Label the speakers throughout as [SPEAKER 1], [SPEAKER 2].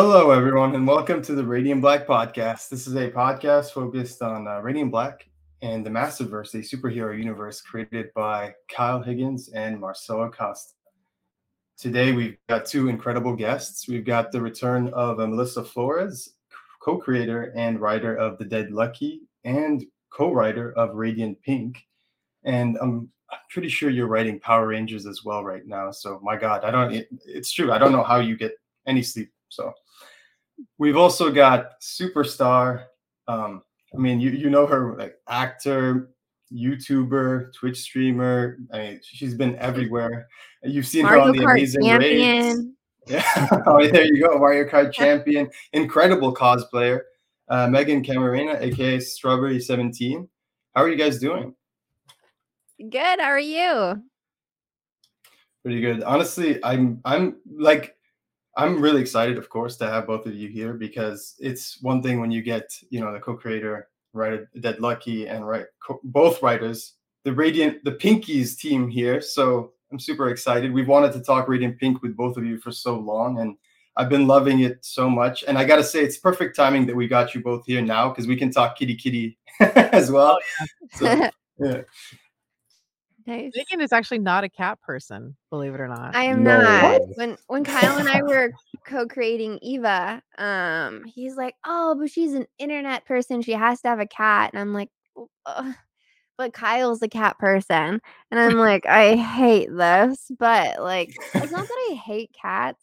[SPEAKER 1] Hello, everyone, and welcome to the Radiant Black podcast. This is a podcast focused on uh, Radiant Black and the Massiverse, a superhero universe created by Kyle Higgins and Marcelo Costa. Today, we've got two incredible guests. We've got the return of uh, Melissa Flores, co creator and writer of The Dead Lucky and co writer of Radiant Pink. And I'm, I'm pretty sure you're writing Power Rangers as well right now. So, my God, I don't, it, it's true. I don't know how you get any sleep. So, we've also got superstar. Um, I mean, you you know her like actor, YouTuber, Twitch streamer. I mean, she's been everywhere. You've seen
[SPEAKER 2] Mario
[SPEAKER 1] her on the
[SPEAKER 2] Kart
[SPEAKER 1] Amazing Race.
[SPEAKER 2] champion.
[SPEAKER 1] Yeah, oh, there you go, Mario Kart champion, incredible cosplayer, uh, Meghan Camarena, aka Strawburry Seventeen. How are you guys doing?
[SPEAKER 2] Good. How are you?
[SPEAKER 1] Pretty good. Honestly, I'm I'm like I'm really excited, of course, to have both of you here because it's one thing when you get, you know, the co-creator, writer Dead Lucky, and right, co- both writers, the Radiant, the Pinkies team here. So I'm super excited. We've wanted to talk Radiant Pink with both of you for so long, and I've been loving it so much. And I got to say, it's perfect timing that we got you both here now because we can talk Kitty Kitty as well. Oh, so, yeah.
[SPEAKER 2] Nice.
[SPEAKER 3] Meghan is actually not a cat person, believe it or not.
[SPEAKER 2] I am
[SPEAKER 1] No.
[SPEAKER 2] not.
[SPEAKER 1] What?
[SPEAKER 2] When when Kyle and I were co-creating Eva, um, he's like, "Oh, but she's an internet person. She has to have a cat." And I'm like, "W- uh, "But Kyle's a cat person." And I'm like, "I hate this." But like, it's not that I hate cats.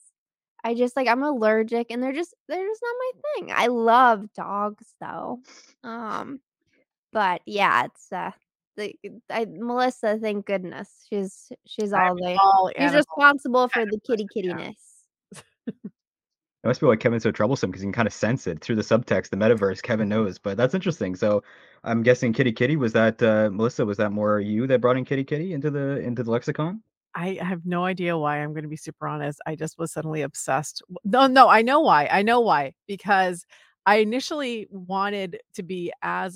[SPEAKER 2] I just like I'm allergic, and they're just they're just not my thing. I love dogs though. Um, but yeah, it's uh. The, I, Melissa, thank goodness, she's she's
[SPEAKER 3] I'm
[SPEAKER 2] all the
[SPEAKER 3] all
[SPEAKER 2] He's
[SPEAKER 3] animal
[SPEAKER 2] responsible for the
[SPEAKER 3] person,
[SPEAKER 2] kitty
[SPEAKER 3] yeah.
[SPEAKER 2] kittiness.
[SPEAKER 4] It must be why Kevin's so troublesome because you can kind of sense it through the subtext, the metaverse. Kevin knows, but that's interesting. So I'm guessing Kitty Kitty was that uh, Melissa? Was that more you that brought in Kitty Kitty into the into the lexicon?
[SPEAKER 3] I have no idea why. I'm going to be super honest. I just was suddenly obsessed. No, no, I know why. I know why. Because I initially wanted to be as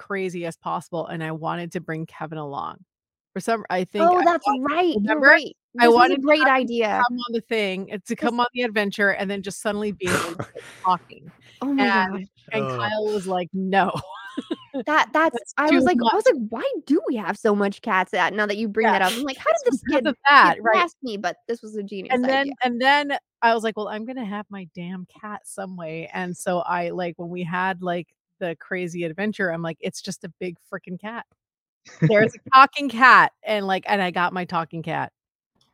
[SPEAKER 3] crazy as possible, and I wanted to bring Kevin along. For some, I think.
[SPEAKER 2] Oh,
[SPEAKER 3] I
[SPEAKER 2] that's
[SPEAKER 3] want-
[SPEAKER 2] right. You're right.
[SPEAKER 3] I
[SPEAKER 2] This was
[SPEAKER 3] wanted
[SPEAKER 2] a great
[SPEAKER 3] have him
[SPEAKER 2] idea.
[SPEAKER 3] come on the thing, uh, to come on the adventure, and then just suddenly be able to start talking.
[SPEAKER 2] Oh my
[SPEAKER 3] and-
[SPEAKER 2] god.
[SPEAKER 3] And
[SPEAKER 1] Oh.
[SPEAKER 3] Kyle was like, "No."
[SPEAKER 2] That that's,
[SPEAKER 3] That's
[SPEAKER 2] I was
[SPEAKER 3] too
[SPEAKER 2] like I was like, why do we have so much cats? That now that you bring
[SPEAKER 3] Yeah.
[SPEAKER 2] that up, I'm like, how did this
[SPEAKER 3] because
[SPEAKER 2] get,
[SPEAKER 3] of that, right?
[SPEAKER 2] past me? But this was a genius
[SPEAKER 3] and then
[SPEAKER 2] idea.
[SPEAKER 3] and then I was like, well, I'm gonna have my damn cat some way. And so I like when we had like the crazy adventure, I'm like, it's just a big freaking cat. There's a talking cat, and like, and I got my talking cat.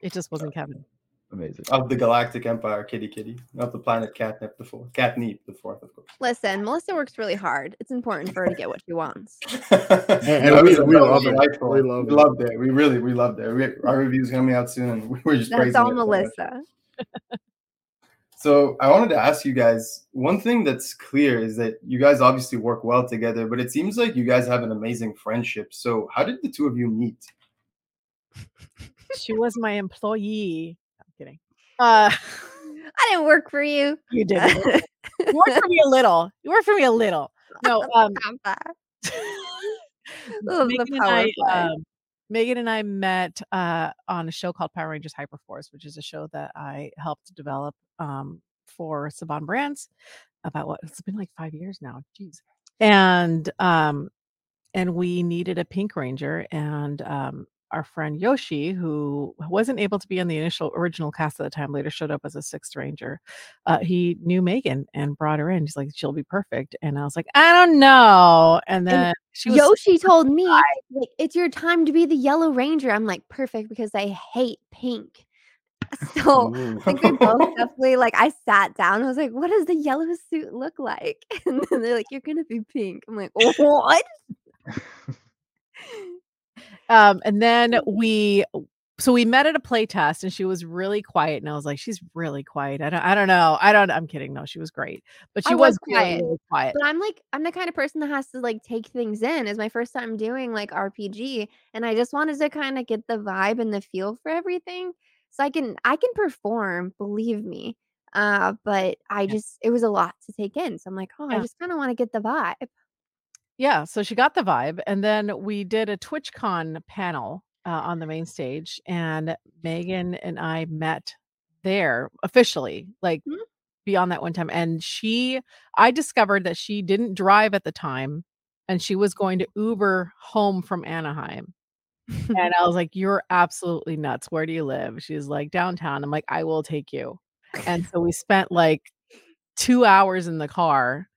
[SPEAKER 3] It just oh, wasn't Kevin.
[SPEAKER 4] Amazing.
[SPEAKER 1] Of the Galactic Empire, Kitty Kitty, Of the planet Catnip the fourth, Catneep the fourth, of course.
[SPEAKER 2] Listen, Melissa works really hard. It's important for her to get what she wants.
[SPEAKER 1] and
[SPEAKER 5] and we- we love it. We love
[SPEAKER 1] we
[SPEAKER 5] it.
[SPEAKER 1] loved it. We really, we loved it. We, our review's coming out soon, and we we're just
[SPEAKER 2] That's all
[SPEAKER 1] it so much.
[SPEAKER 2] Melissa.
[SPEAKER 1] So I wanted to ask you guys one thing that's clear is that you guys obviously work well together, but it seems like you guys have an amazing friendship. So how did the two of you meet?
[SPEAKER 3] She was my employee. I'm kidding. Uh,
[SPEAKER 2] I didn't work for you.
[SPEAKER 3] you did. You worked for me a little. You worked for me a little. No, um,
[SPEAKER 2] Stop the
[SPEAKER 3] Meghan and
[SPEAKER 2] power
[SPEAKER 3] I, um, Meghan and I met uh, on a show called Power Rangers Hyperforce, which is a show that I helped develop um, for Saban Brands about what it's been like five years now. Jeez. And um, and we needed a pink ranger, and um, our friend Yoshi, who wasn't able to be in the initial original cast at the time, later showed up as a sixth ranger. Uh, he knew Meghan and brought her in. He's like, "She'll be perfect," and I was like, "I don't know." And then she was
[SPEAKER 2] Yoshi told me, like, it's your time to be the Yellow Ranger. I'm like, perfect, because I hate pink. So
[SPEAKER 1] Ooh.
[SPEAKER 2] I think we both definitely like I sat down. I was like, what does the yellow suit look like? And then they're like, you're gonna be pink. I'm like, what?
[SPEAKER 3] Um, and then we so we met at a play test and she was really quiet and I was like, she's really quiet. I don't I don't know. I don't I'm kidding. No, she was great. But she was,
[SPEAKER 2] was quiet,
[SPEAKER 3] really quiet.
[SPEAKER 2] But I'm like, I'm the kind of person that has to like take things in. It's my first time doing like RPG, and I just wanted to kind of get the vibe and the feel for everything, so I can I can perform. Believe me. Uh, but I just it was a lot to take in. So I'm like, oh, I just kind of want to get the vibe.
[SPEAKER 3] Yeah, so she got the vibe. And then we did a TwitchCon panel uh, on the main stage, and Meghan and I met there officially. Like
[SPEAKER 2] Mhm.
[SPEAKER 3] be on that one time. And she, I discovered that she didn't drive at the time and she was going to Uber home from Anaheim. and I was like, You're absolutely nuts. Where do you live? She's like, Downtown. I'm like, I will take you. And so we spent like two hours in the car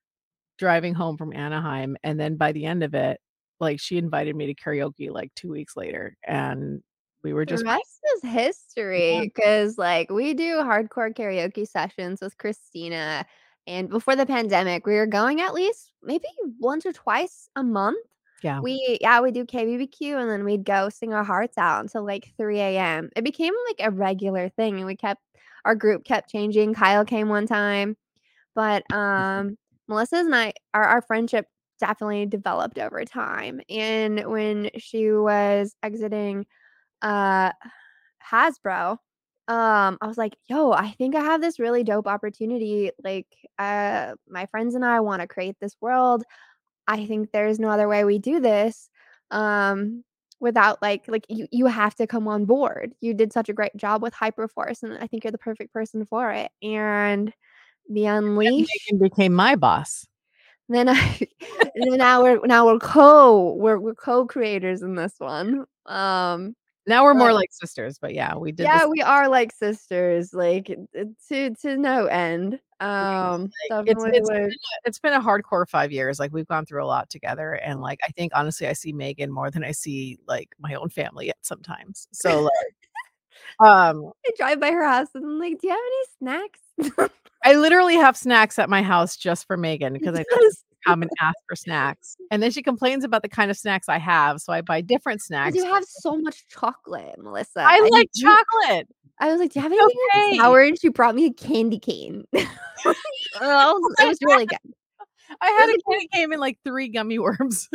[SPEAKER 3] driving home from Anaheim. And then by the end of it, like she invited me to karaoke like two weeks later. And we were just
[SPEAKER 2] the rest is history because like we do hardcore karaoke sessions with Christina. And before the pandemic, we were going at least maybe once or twice a month.
[SPEAKER 3] yeah.
[SPEAKER 2] We yeah, we do KBBQ and then we'd go sing our hearts out until like 3 a.m. It became like a regular thing and we kept our group kept changing. Kyle came one time. But um Melissa's and I our, our friendship definitely developed over time. And when she was exiting uh Hasbro, um, I was like, yo, I think I have this really dope opportunity. Like, uh, my friends and I want to create this world. I think there's no other way we do this. Um, without like like you you have to come on board. You did such a great job with Hyperforce, and I think you're the perfect person for it. And the Unleash
[SPEAKER 3] became my boss.
[SPEAKER 2] then I then now we're now we're co we're we're co-creators in this one. Um
[SPEAKER 3] Now we're more like sisters, but yeah, we did.
[SPEAKER 2] yeah, we are like sisters, like to to no end. Um
[SPEAKER 3] like, it's- it's
[SPEAKER 2] would-
[SPEAKER 3] it's been a hardcore five years. Like we've gone through a lot together, and like I think honestly, I see Meghan more than I see like my own family at sometimes. So like, um,
[SPEAKER 2] I drive by her house and I'm like, do you have any snacks?
[SPEAKER 3] I literally have snacks at my house just for Meghan because I come and ask for snacks, and then she complains about the kind of snacks I have, so I buy different snacks.
[SPEAKER 2] you have so much chocolate, Melissa.
[SPEAKER 3] I like chocolate.
[SPEAKER 2] I was like, do you have anything
[SPEAKER 3] okay.
[SPEAKER 2] sour? And she brought me a candy cane. It was really good.
[SPEAKER 3] I had a candy cane and like three gummy worms.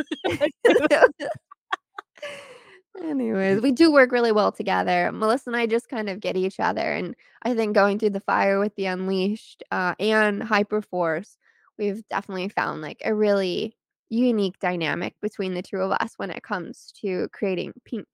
[SPEAKER 2] Anyways, we do work really well together. Melissa and I just kind of get each other. And I think going through the fire with the Unleashed uh, and Hyperforce, we've definitely found like a really unique dynamic between the two of us when it comes to creating pink.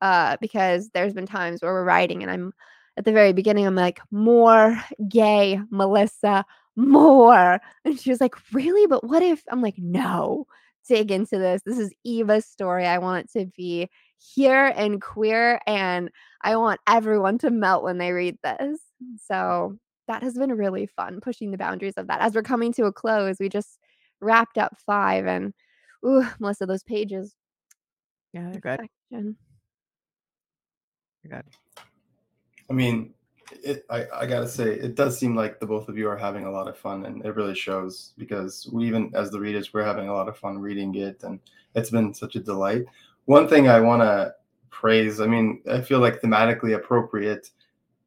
[SPEAKER 2] Uh, because there's been times where we're writing and I'm at the very beginning, I'm like, more gay, Melissa, more. And she was like, really? But what if I'm like, no, dig into this. This is Eva's story. I want it to be here and queer, and I want everyone to melt when they read this. So that has been really fun pushing the boundaries of that. As we're coming to a close, we just wrapped up five, and ooh, Melissa, those pages.
[SPEAKER 3] yeah, they're good.
[SPEAKER 2] Perfection.
[SPEAKER 3] They're good.
[SPEAKER 1] I mean, it, I, I gotta say, it does seem like the both of you are having a lot of fun, and it really shows because we even as the readers, we're having a lot of fun reading it, and it's been such a delight. One thing I want to praise, I mean, I feel like thematically appropriate.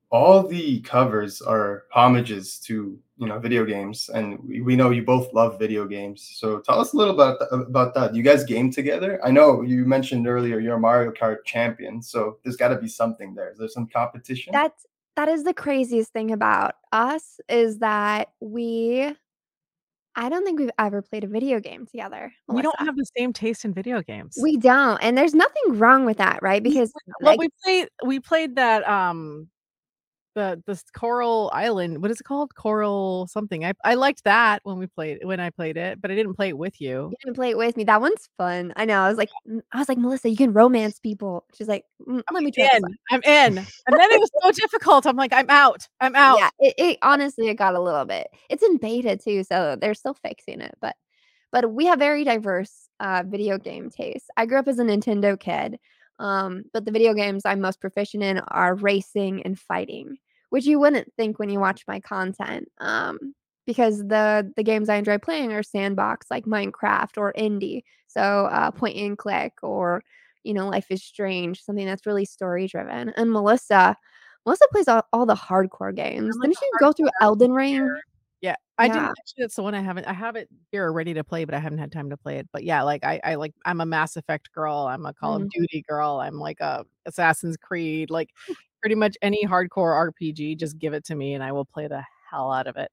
[SPEAKER 1] All the covers are homages to you know video games, and we, we know you both love video games. So tell us a little about th- about that. You guys game together? I know you mentioned earlier you're a Mario Kart champion, so there's got to be something there. Is there some competition?
[SPEAKER 2] That's that is the craziest thing about us is that we I don't think we've ever played a video game together.
[SPEAKER 3] We don't have the same taste in video games.
[SPEAKER 2] we don't. And there's nothing wrong with that, right? Because
[SPEAKER 3] well,
[SPEAKER 2] like
[SPEAKER 3] we played we played that um the this Coral Island. What is it called? Coral something. I I liked that when we played when I played it, but I didn't play it with you.
[SPEAKER 2] you didn't play it with me. That one's fun. I know. I was like, I was like, Melissa, you can romance people. She's like, "Mm, let me try.
[SPEAKER 3] In. I'm in. And then it was so difficult. I'm like, I'm out. I'm out.
[SPEAKER 2] Yeah, it, it honestly it got a little bit. It's in beta too, so they're still fixing it. But but we have very diverse uh, video game tastes. I grew up as a Nintendo kid, um, but the video games I'm most proficient in are racing and fighting, which you wouldn't think when you watch my content. Um, because the the games I enjoy playing are sandbox like Minecraft or indie, so uh, point and click or you know Life is Strange, something that's really story driven. And Melissa, Melissa plays all, all the hardcore games. Didn't you go through Elden Ring?
[SPEAKER 3] Yeah, I didn't actually. That's the one I haven't. I have it here ready to play, but I haven't had time to play it. But yeah, like I, I like I'm a Mass Effect girl. I'm a Call
[SPEAKER 2] Mm.
[SPEAKER 3] of Duty girl. I'm like a Assassin's Creed. Like pretty much any hardcore RPG, just give it to me, and I will play the hell out of it.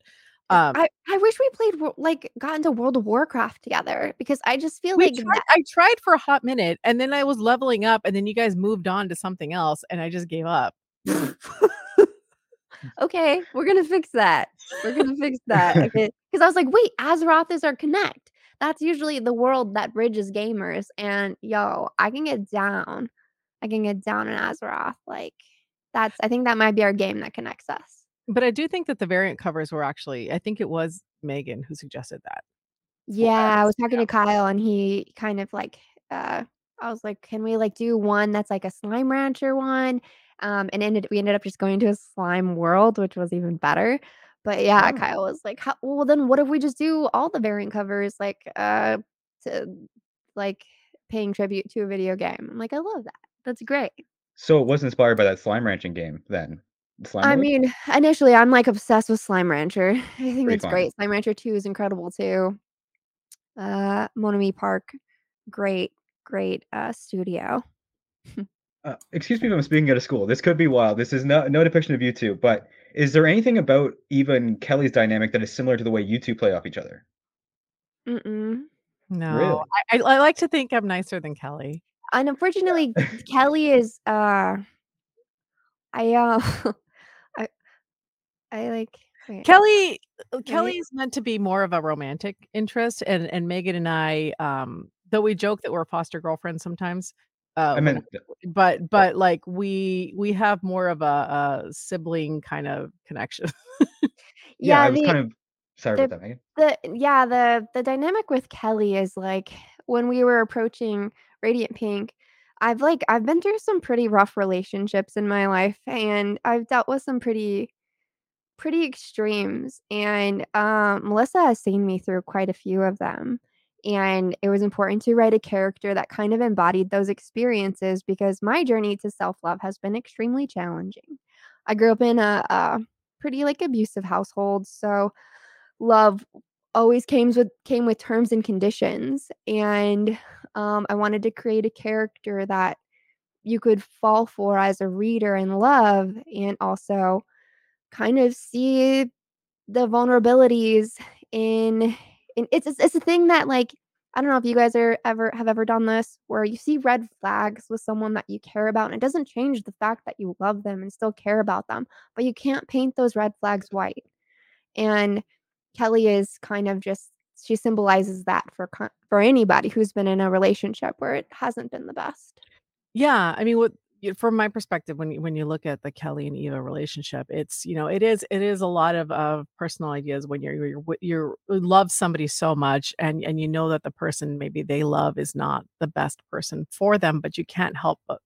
[SPEAKER 3] Um,
[SPEAKER 2] I, I wish we played like got into World of Warcraft together because I just feel like
[SPEAKER 3] tried, I tried for a hot minute, and then I was leveling up, and then you guys moved on to something else, and I just gave up.
[SPEAKER 2] okay, we're gonna fix that. We're gonna fix that. Okay, because I was like, wait, Azeroth is our connect. That's usually the world that bridges gamers, and yo, I can get down. I can get down in Azeroth. Like that's. I think that might be our game that connects us.
[SPEAKER 3] But I do think that the variant covers were actually. I think it was Meghan who suggested that.
[SPEAKER 2] Yeah, I was talking to Kyle, and he kind of like. uh I was like, can we like do one that's like a slime rancher one? Um, and ended we ended up just going to a slime world, which was even better. But yeah,
[SPEAKER 4] Oh.
[SPEAKER 2] Kyle was like, "How well, then what if we just do all the variant covers, like, uh, to like, paying tribute to a video game?" I'm like, "I love that. That's great."
[SPEAKER 4] So it was inspired by that slime ranching game then? Slime
[SPEAKER 2] I
[SPEAKER 4] World?
[SPEAKER 2] mean, initially, I'm, like, obsessed with Slime Rancher. I think
[SPEAKER 4] Pretty
[SPEAKER 2] it's
[SPEAKER 4] fun.
[SPEAKER 2] great. Slime Rancher 2 is incredible too. Uh, Monomi Park, great, great, uh, studio.
[SPEAKER 4] Uh, excuse me if I'm speaking out of school. This could be wild. This is no no depiction of you two, but is there anything about even Kelly's dynamic that is similar to the way you two play off each other?
[SPEAKER 2] Mm-mm.
[SPEAKER 3] No,
[SPEAKER 4] Really?
[SPEAKER 3] I, I I like to think I'm nicer than Kelly.
[SPEAKER 2] And unfortunately, Kelly is, uh I, uh I I, like wait.
[SPEAKER 3] Kelly uh,
[SPEAKER 2] Right?
[SPEAKER 3] Kelly is meant to be more of a romantic interest, and and Meghan and I, um, though we joke that we're foster girlfriends sometimes, uh,
[SPEAKER 4] I meant
[SPEAKER 3] but but like we we have more of a, a sibling kind of connection.
[SPEAKER 4] yeah, I
[SPEAKER 2] Yeah,
[SPEAKER 4] was
[SPEAKER 2] the
[SPEAKER 4] kind of sorry
[SPEAKER 2] the
[SPEAKER 4] about that, Meghan.
[SPEAKER 2] the yeah, the the dynamic with Kelly is, like, when we were approaching Radiant Pink, I've, like I've been through some pretty rough relationships in my life, and I've dealt with some pretty pretty extremes, and, um, Melissa has seen me through quite a few of them, and it was important to write a character that kind of embodied those experiences because my journey to self-love has been extremely challenging. I grew up in a, a pretty, like, abusive household, so love always came with came with terms and conditions, and, um, I wanted to create a character that you could fall for as a reader and love, and also kind of see the vulnerabilities in in it's it's it's a thing that, like I don't know if you guys are ever have ever done this, where you see red flags with someone that you care about, and it doesn't change the fact that you love them and still care about them, but you can't paint those red flags white. And Kelly is kind of just she symbolizes that for for anybody who's been in a relationship where it hasn't been the best.
[SPEAKER 3] Yeah, I mean, what from my perspective, when you when you look at the Kelly and Eva relationship, it's, you know, it is it is a lot of of personal ideas when you're you're you love somebody so much and and you know that the person maybe they love is not the best person for them, but you can't help but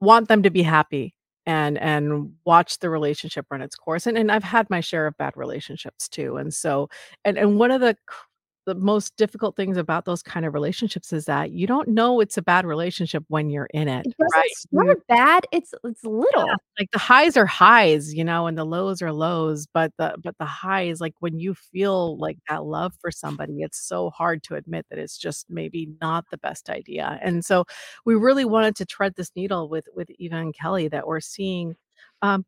[SPEAKER 3] want them to be happy and and watch the relationship run its course, and and I've had my share of bad relationships too, and so and and one of the the most difficult things about those kind of relationships is that you don't know it's a bad relationship when you're in it,
[SPEAKER 2] It doesn't
[SPEAKER 3] right?
[SPEAKER 2] Start bad, it's it's
[SPEAKER 3] Yeah,
[SPEAKER 2] little.
[SPEAKER 3] like the highs are highs, you know, and the lows are lows, but the but the highs, like when you feel like that love for somebody, it's so hard to admit that it's just maybe not the best idea. And so we really wanted to tread this needle with with Eva and Kelly that we're seeing um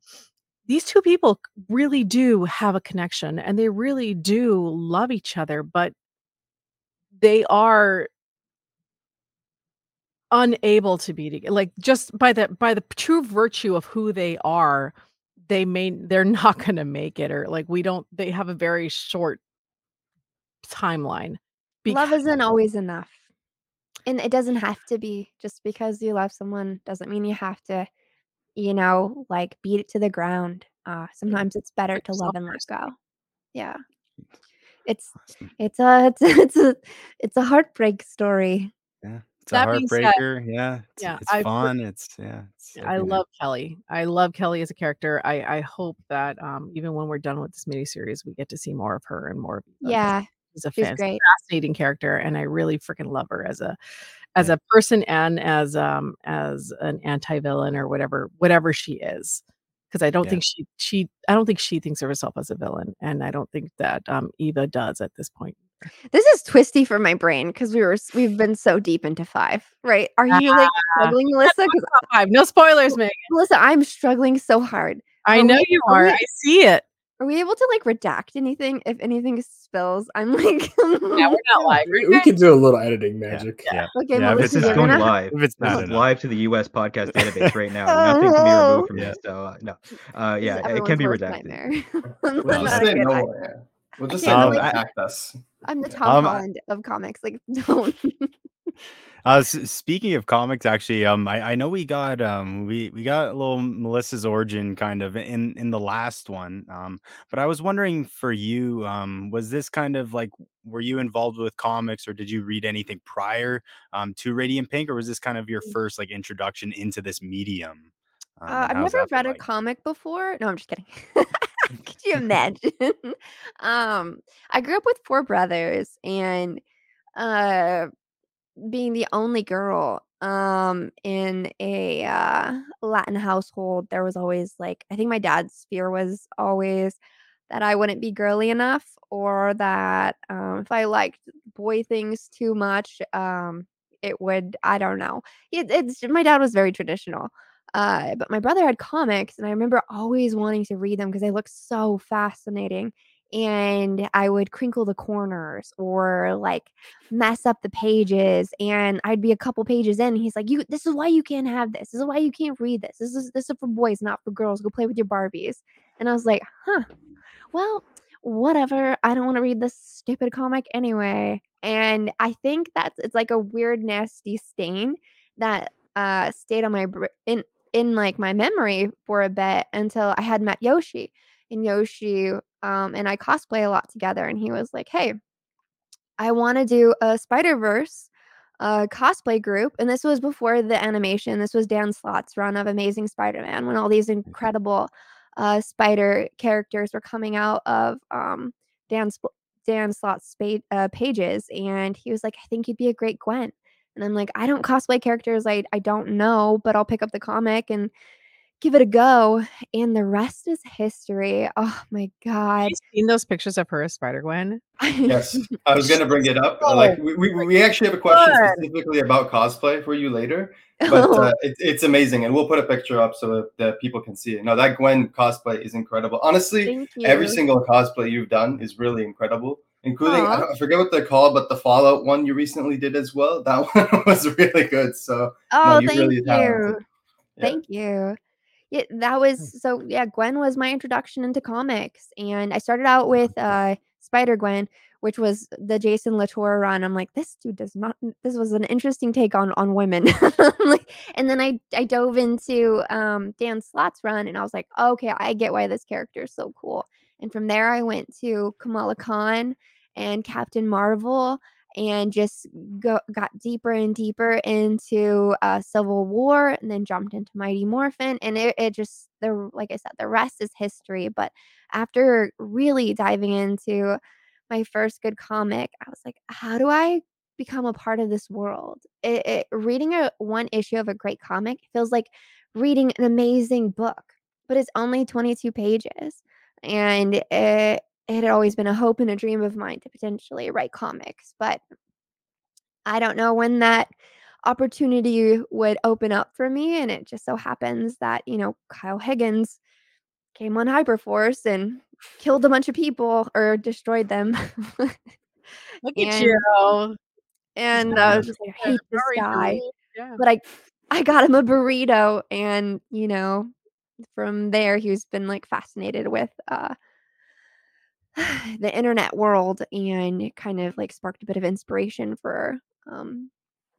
[SPEAKER 3] these two people really do have a connection and they really do love each other, but they are unable to be toge like, just by the by the true virtue of who they are, they may they're not gonna make it or, like, we don't they have a very short timeline Because- Love
[SPEAKER 2] isn't always enough. And it doesn't have to be. Just because you love someone doesn't mean you have to, you know, like, beat it to the ground. Uh, sometimes it's better to love and let go. Yeah. It's it's a it's it's a it's a heartbreak story.
[SPEAKER 5] Yeah. It's a
[SPEAKER 3] That being said
[SPEAKER 5] heartbreaker. Yeah. It's
[SPEAKER 3] yeah,
[SPEAKER 5] it's
[SPEAKER 3] I for
[SPEAKER 5] fun. It's yeah, it's
[SPEAKER 3] I
[SPEAKER 5] everything.
[SPEAKER 3] love Kelly. I love Kelly as a character. I I hope that, um, even when we're done with this miniseries, we get to see more of her and more of
[SPEAKER 2] Yeah,
[SPEAKER 3] she's a
[SPEAKER 2] she's
[SPEAKER 3] fan
[SPEAKER 2] great.
[SPEAKER 3] fascinating character, and I really freaking love her as a as
[SPEAKER 5] Yeah.
[SPEAKER 3] a person and as, um, as an anti-villain or whatever whatever she is. 'Cause I don't
[SPEAKER 5] Yeah.
[SPEAKER 3] think she she I don't think she thinks of herself as a villain, and I don't think that, um, Eva does at this point.
[SPEAKER 2] This is twisty for my brain because we were we've been so deep into 5, right? Are
[SPEAKER 3] Ah,
[SPEAKER 2] you, like, struggling, Melissa?
[SPEAKER 3] can't
[SPEAKER 2] 'Cause
[SPEAKER 3] talk 5. No spoilers, Meghan.
[SPEAKER 2] Melissa, I'm struggling so hard.
[SPEAKER 3] I know
[SPEAKER 2] we
[SPEAKER 3] you
[SPEAKER 2] are
[SPEAKER 3] are.
[SPEAKER 2] we
[SPEAKER 3] I see it.
[SPEAKER 2] Are we able to like redact anything if anything spills? I'm like,
[SPEAKER 3] Yeah, we're not live.
[SPEAKER 6] We, we can do a little editing magic.
[SPEAKER 5] Yeah.
[SPEAKER 2] okay,
[SPEAKER 5] Yeah, if
[SPEAKER 2] Melissa,
[SPEAKER 4] This is going
[SPEAKER 2] gonna-
[SPEAKER 4] live.
[SPEAKER 5] If it's
[SPEAKER 4] This
[SPEAKER 5] not
[SPEAKER 4] is live to the U.S. podcast database right now. Nothing can be removed from
[SPEAKER 5] Yeah.
[SPEAKER 4] this. So uh, no, uh, yeah, it can be redacted.
[SPEAKER 2] nightmare.
[SPEAKER 1] We'll just
[SPEAKER 2] a
[SPEAKER 1] say no. We'll just
[SPEAKER 2] I
[SPEAKER 1] say
[SPEAKER 2] can't
[SPEAKER 1] no
[SPEAKER 5] believe-
[SPEAKER 1] us.
[SPEAKER 2] I'm the Tom
[SPEAKER 5] Um,
[SPEAKER 2] Holland of comics. Like, don't.
[SPEAKER 5] Uh, s- speaking of comics, actually, um, I, I know we got um we we got a little Melissa's origin kind of in in the last one. Um, but I was wondering for you, um, was this kind of like were you involved with comics or did you read anything prior um to Radiant Pink, or was this kind of your first like introduction into this medium? Um,
[SPEAKER 2] Uh, I've never read a comic before. No, I'm just kidding. Could you imagine? um, I grew up with four brothers, and uh, being the only girl um in a uh Latin household, there was always like I think my dad's fear was always that I wouldn't be girly enough, or that um, if I liked boy things too much, um, it would I don't know. It, it's my dad was very traditional. Uh, but my brother had comics, and I remember always wanting to read them because they looked so fascinating. And I would crinkle the corners or like mess up the pages, and I'd be a couple pages in. And he's like, "You, this is why you can't have this. This is why you can't read this. This is this is for boys, not for girls. Go play with your Barbies." And I was like, "Huh, well, whatever. I don't want to read this stupid comic anyway." And I think that's it's like a weird, nasty stain that uh stayed on my br- in in like my memory for a bit until I had met Yoshi. And Yoshi um and I cosplay a lot together and he was like, "Hey, I want to do a Spider-Verse uh cosplay group." And this was before the animation. This was Dan Slott's run of Amazing Spider-Man when all these incredible uh spider characters were coming out of um Dan Sp- Dan Slott's uh, pages and he was like, "I think you'd be a great Gwen." And I'm like, I don't cosplay characters I I don't know, but I'll pick up the comic and give it a go. And the rest is history. Oh my god.
[SPEAKER 3] Have you seen those pictures of her as Spider Gwen?
[SPEAKER 1] Yes, I was gonna bring it up.
[SPEAKER 3] Oh,
[SPEAKER 1] Like we, we, we actually have a question
[SPEAKER 3] good.
[SPEAKER 1] specifically about cosplay for you later, but uh, it, it's amazing, and we'll put a picture up so that, that people can see it. No, that Gwen cosplay is incredible. Honestly, every single cosplay you've done is really incredible, including I, I forget what they're called, but the Fallout one you recently did as well. That one was really good. So
[SPEAKER 2] Oh,
[SPEAKER 1] you're
[SPEAKER 2] thank
[SPEAKER 1] really
[SPEAKER 2] you.
[SPEAKER 1] Yeah.
[SPEAKER 2] Thank you. Yeah, that was so yeah, Gwen was my introduction into comics. And I started out with uh Spider Gwen, which was the Jason Latour run. I'm like, this dude does not this was an interesting take on on women. like, and then I I dove into um Dan Slott's run and I was like, okay, I get why this character is so cool. And from there I went to Kamala Khan and Captain Marvel and just go, got deeper and deeper into uh, Civil War, and then jumped into Mighty Morphin, and it, it just the like I said, the rest is history. But after really diving into my first good comic, I was like, how do I become a part of this world? It, it, reading a one issue of a great comic feels like reading an amazing book, but it's only 22 pages, and it it had always been a hope and a dream of mine to potentially write comics, but I don't know when that opportunity would open up for me. And it just so happens that, you know, Kyle Higgins came on Hyperforce and killed a bunch of people or destroyed them.
[SPEAKER 3] Look
[SPEAKER 2] And-
[SPEAKER 3] at you.
[SPEAKER 2] and I was just like, I hate this guy.
[SPEAKER 3] Yeah.
[SPEAKER 2] But I I got him a burrito and, you know, from there he's been like fascinated with uh the internet world and kind of like sparked a bit of inspiration for um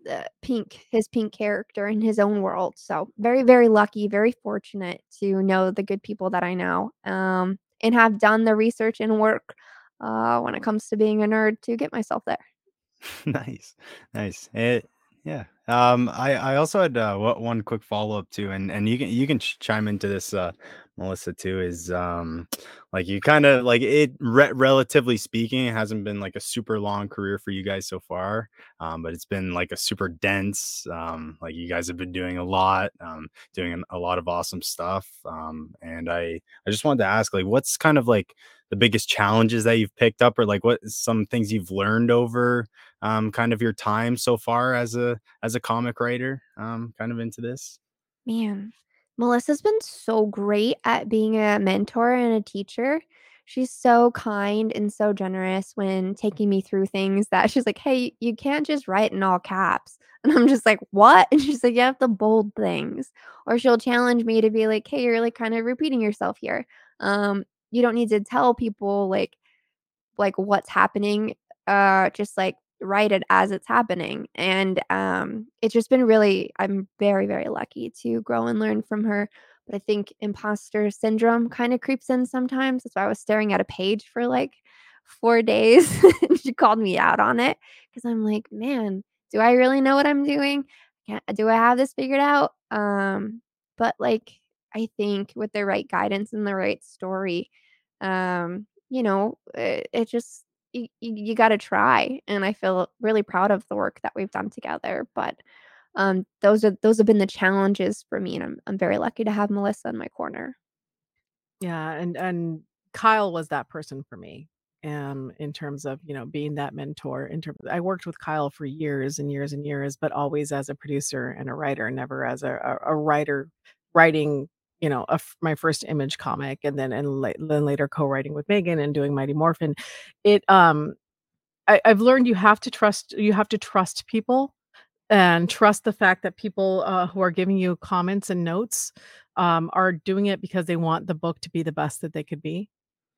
[SPEAKER 2] the pink his pink character in his own world. So very very lucky very fortunate to know the good people that i know um and have done the research and work uh when it comes to being a nerd to get myself there.
[SPEAKER 5] Nice nice. It yeah um i i also had uh, one quick follow-up too and and you can you can ch- chime into this uh melissa too is um like you kind of like it re- relatively speaking it hasn't been like a super long career for you guys so far um but it's been like a super dense um like you guys have been doing a lot um doing a lot of awesome stuff um and i i just wanted to ask like what's kind of like the biggest challenges that you've picked up or like what some things you've learned over um, kind of your time so far as a as a comic writer um, kind of into this?
[SPEAKER 2] Man Melissa's been so great at being a mentor and a teacher. She's so kind and so generous when taking me through things that she's like, "Hey, you can't just write in all caps." And I'm just like, "What?" And she's like, "You have to bold things." Or she'll challenge me to be like, "Hey, you're like kind of repeating yourself here. Um, you don't need to tell people like like what's happening. Uh, just like write it as it's happening." And um, it's just been really I'm very, very lucky to grow and learn from her. But I think imposter syndrome kind of creeps in sometimes. That's why I was staring at a page for like 4 days. she called me out on it because I'm like, "Man, do I really know what I'm doing? Can't, do I have this figured out?" Um, but like I think with the right guidance and the right story, um, you know, it, it just you, you got to try and i feel really proud of the work that we've done together but um, those are those have been the challenges for me and I'm, I'm very lucky to have melissa in my corner
[SPEAKER 3] Yeah, and and Kyle was that person for me. Um, in terms of, you know, being that mentor. In terms, I worked with Kyle for years and years and years, but always as a producer and a writer, never as a a, a writer writing, you know, a my first image comic, and then and la- then later co-writing with Meghan and doing Mighty Morphin. It um, I, I've learned you have to trust you have to trust people and trust the fact that people uh, who are giving you comments and notes um, are doing it because they want the book to be the best that they could be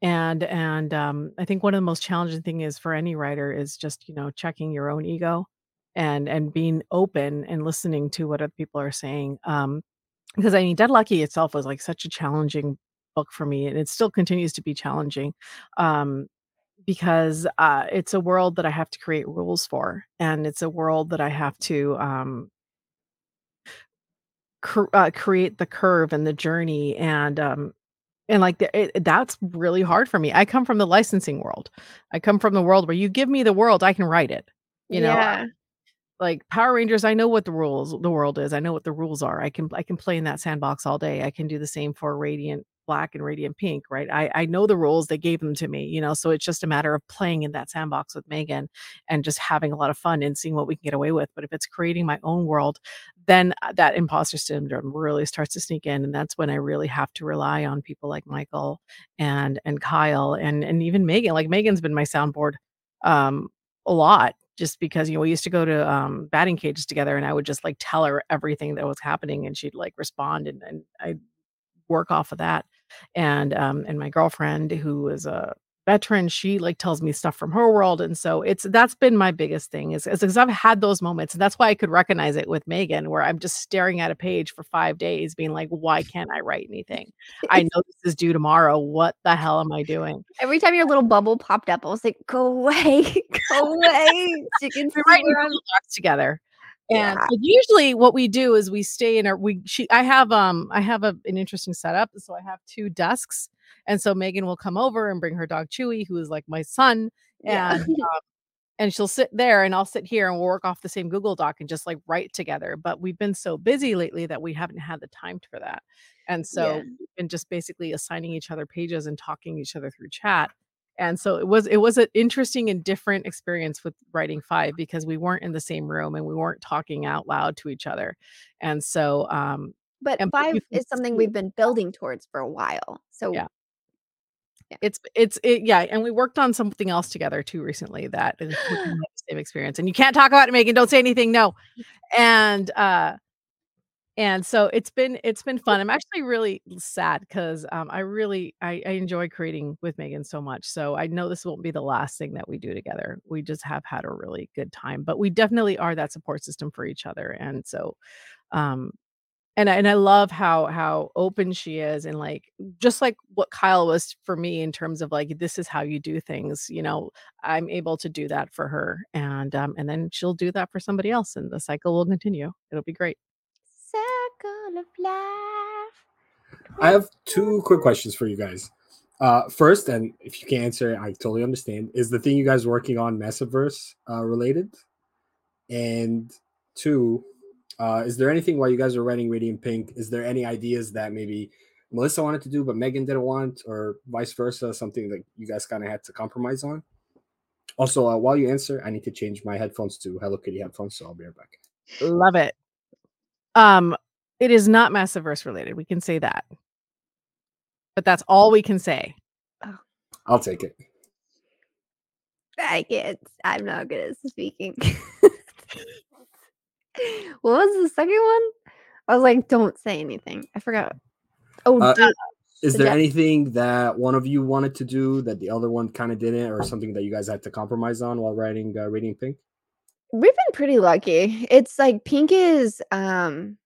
[SPEAKER 3] and and um, i think one of the most challenging thing is for any writer is just you know checking your own ego and and being open and listening to what other people are saying um because i mean dead lucky itself was like such a challenging book for me and it still continues to be challenging um because uh, it's a world that I have to create rules for, and it's a world that I have to um, cr- uh, create the curve and the journey, and um, and like it, that's really hard for me. I come from the licensing world. I come from the world where you give me the world, I can write it. You know,
[SPEAKER 2] yeah
[SPEAKER 3] like Power Rangers, I know what the rules the world is. I know what the rules are. I can I can play in that sandbox all day. I can do the same for Radiant Black and Radiant Pink, right? I I know the rules. They gave them to me, you know. So it's just a matter of playing in that sandbox with Meghan and just having a lot of fun and seeing what we can get away with. But if it's creating my own world, then uh, that imposter syndrome really starts to sneak in, and that's when I really have to rely on people like Michael and and Kyle and and even Meghan. Like Meghan's been my soundboard um a lot just because, you know, we used to go to um, batting cages together and I would just like tell her everything that was happening and she'd like respond and, and I'd work off of that. And um, and my girlfriend who is a veteran, she like tells me stuff from her world. And so it's that's been my biggest thing is because I've had those moments. And that's why I could recognize it with Meghan, where I'm just staring at a page for five days, being like, why can't I write anything? I know this is due tomorrow. What the hell am I doing?
[SPEAKER 2] every time your little bubble popped up i was like go away go away so you can see
[SPEAKER 3] writing
[SPEAKER 2] where
[SPEAKER 3] together. And
[SPEAKER 2] Yeah.
[SPEAKER 3] usually what we do is we stay in our we she I have um I have a, an interesting setup. So I have two desks. And so Meghan will come over and bring her dog Chewy, who is like my son.
[SPEAKER 2] Yeah.
[SPEAKER 3] And um, and she'll sit there and I'll sit here and we'll work off the same Google Doc and just like write together. But we've been so busy lately that we haven't had the time for that. And so
[SPEAKER 2] Yeah.
[SPEAKER 3] we've been just basically assigning each other pages and talking each other through chat. And so it was it was an interesting and different experience with writing five because we weren't in the same room and we weren't talking out loud to each other. And so um
[SPEAKER 2] but
[SPEAKER 3] and
[SPEAKER 2] five is something we've been building towards for a while so
[SPEAKER 3] Yeah. yeah. it's it's it, yeah, and we worked on something else together too recently that is the same experience. And you can't talk about it, Meghan. Don't say anything. No. And uh and so it's been it's been fun. I'm actually really sad because um I really I, I enjoy creating with Meghan so much. So I know this won't be the last thing that we do together. We just have had a really good time, but we definitely are that support system for each other. And so um and I, and I love how how open she is and like just like what Kyle was for me in terms of like this is how you do things you know I'm able to do that for her and um and then she'll do that for somebody else and the cycle will continue it'll be great
[SPEAKER 2] circle of life
[SPEAKER 6] I have two quick questions for you guys. Uh, first, and if you can't answer, I totally understand. Is the thing you guys working on Massiverse uh, related? And two, uh, is there anything while you guys are writing Radiant Pink? Is there any ideas that maybe Melissa wanted to do but Meghan didn't want, or vice versa? Something that you guys kind of had to compromise on. Also, uh, while you answer, I need to change my headphones to Hello Kitty headphones, so I'll be right back.
[SPEAKER 3] love it um It is not Massiverse related. We can say that. But that's all we can say.
[SPEAKER 6] I'll take it.
[SPEAKER 2] I can't. I'm not good at speaking. what was the second one? I was like, don't say anything. I forgot. Oh,
[SPEAKER 6] Uh,
[SPEAKER 2] dude,
[SPEAKER 6] Is
[SPEAKER 2] The
[SPEAKER 6] there
[SPEAKER 2] Jack-
[SPEAKER 6] anything that one of you wanted to do that the other one kind of didn't, or something that you guys had to compromise on while writing uh, Radiant Pink?
[SPEAKER 2] we've been pretty lucky. It's like Pink is um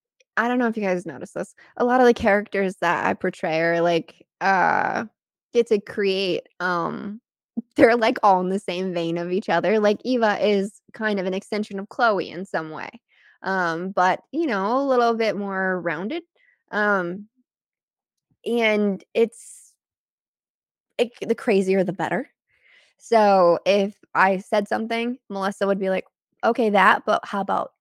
[SPEAKER 2] I don't know if you guys noticed this. A lot of the characters that I portray are like uh get to create um they're like all in the same vein of each other. Like Eva is kind of an extension of Chloe in some way. Um but you know, a little bit more rounded. Um and it's it, the crazier the better. So if I said something, Melissa would be like, okay, that, but how about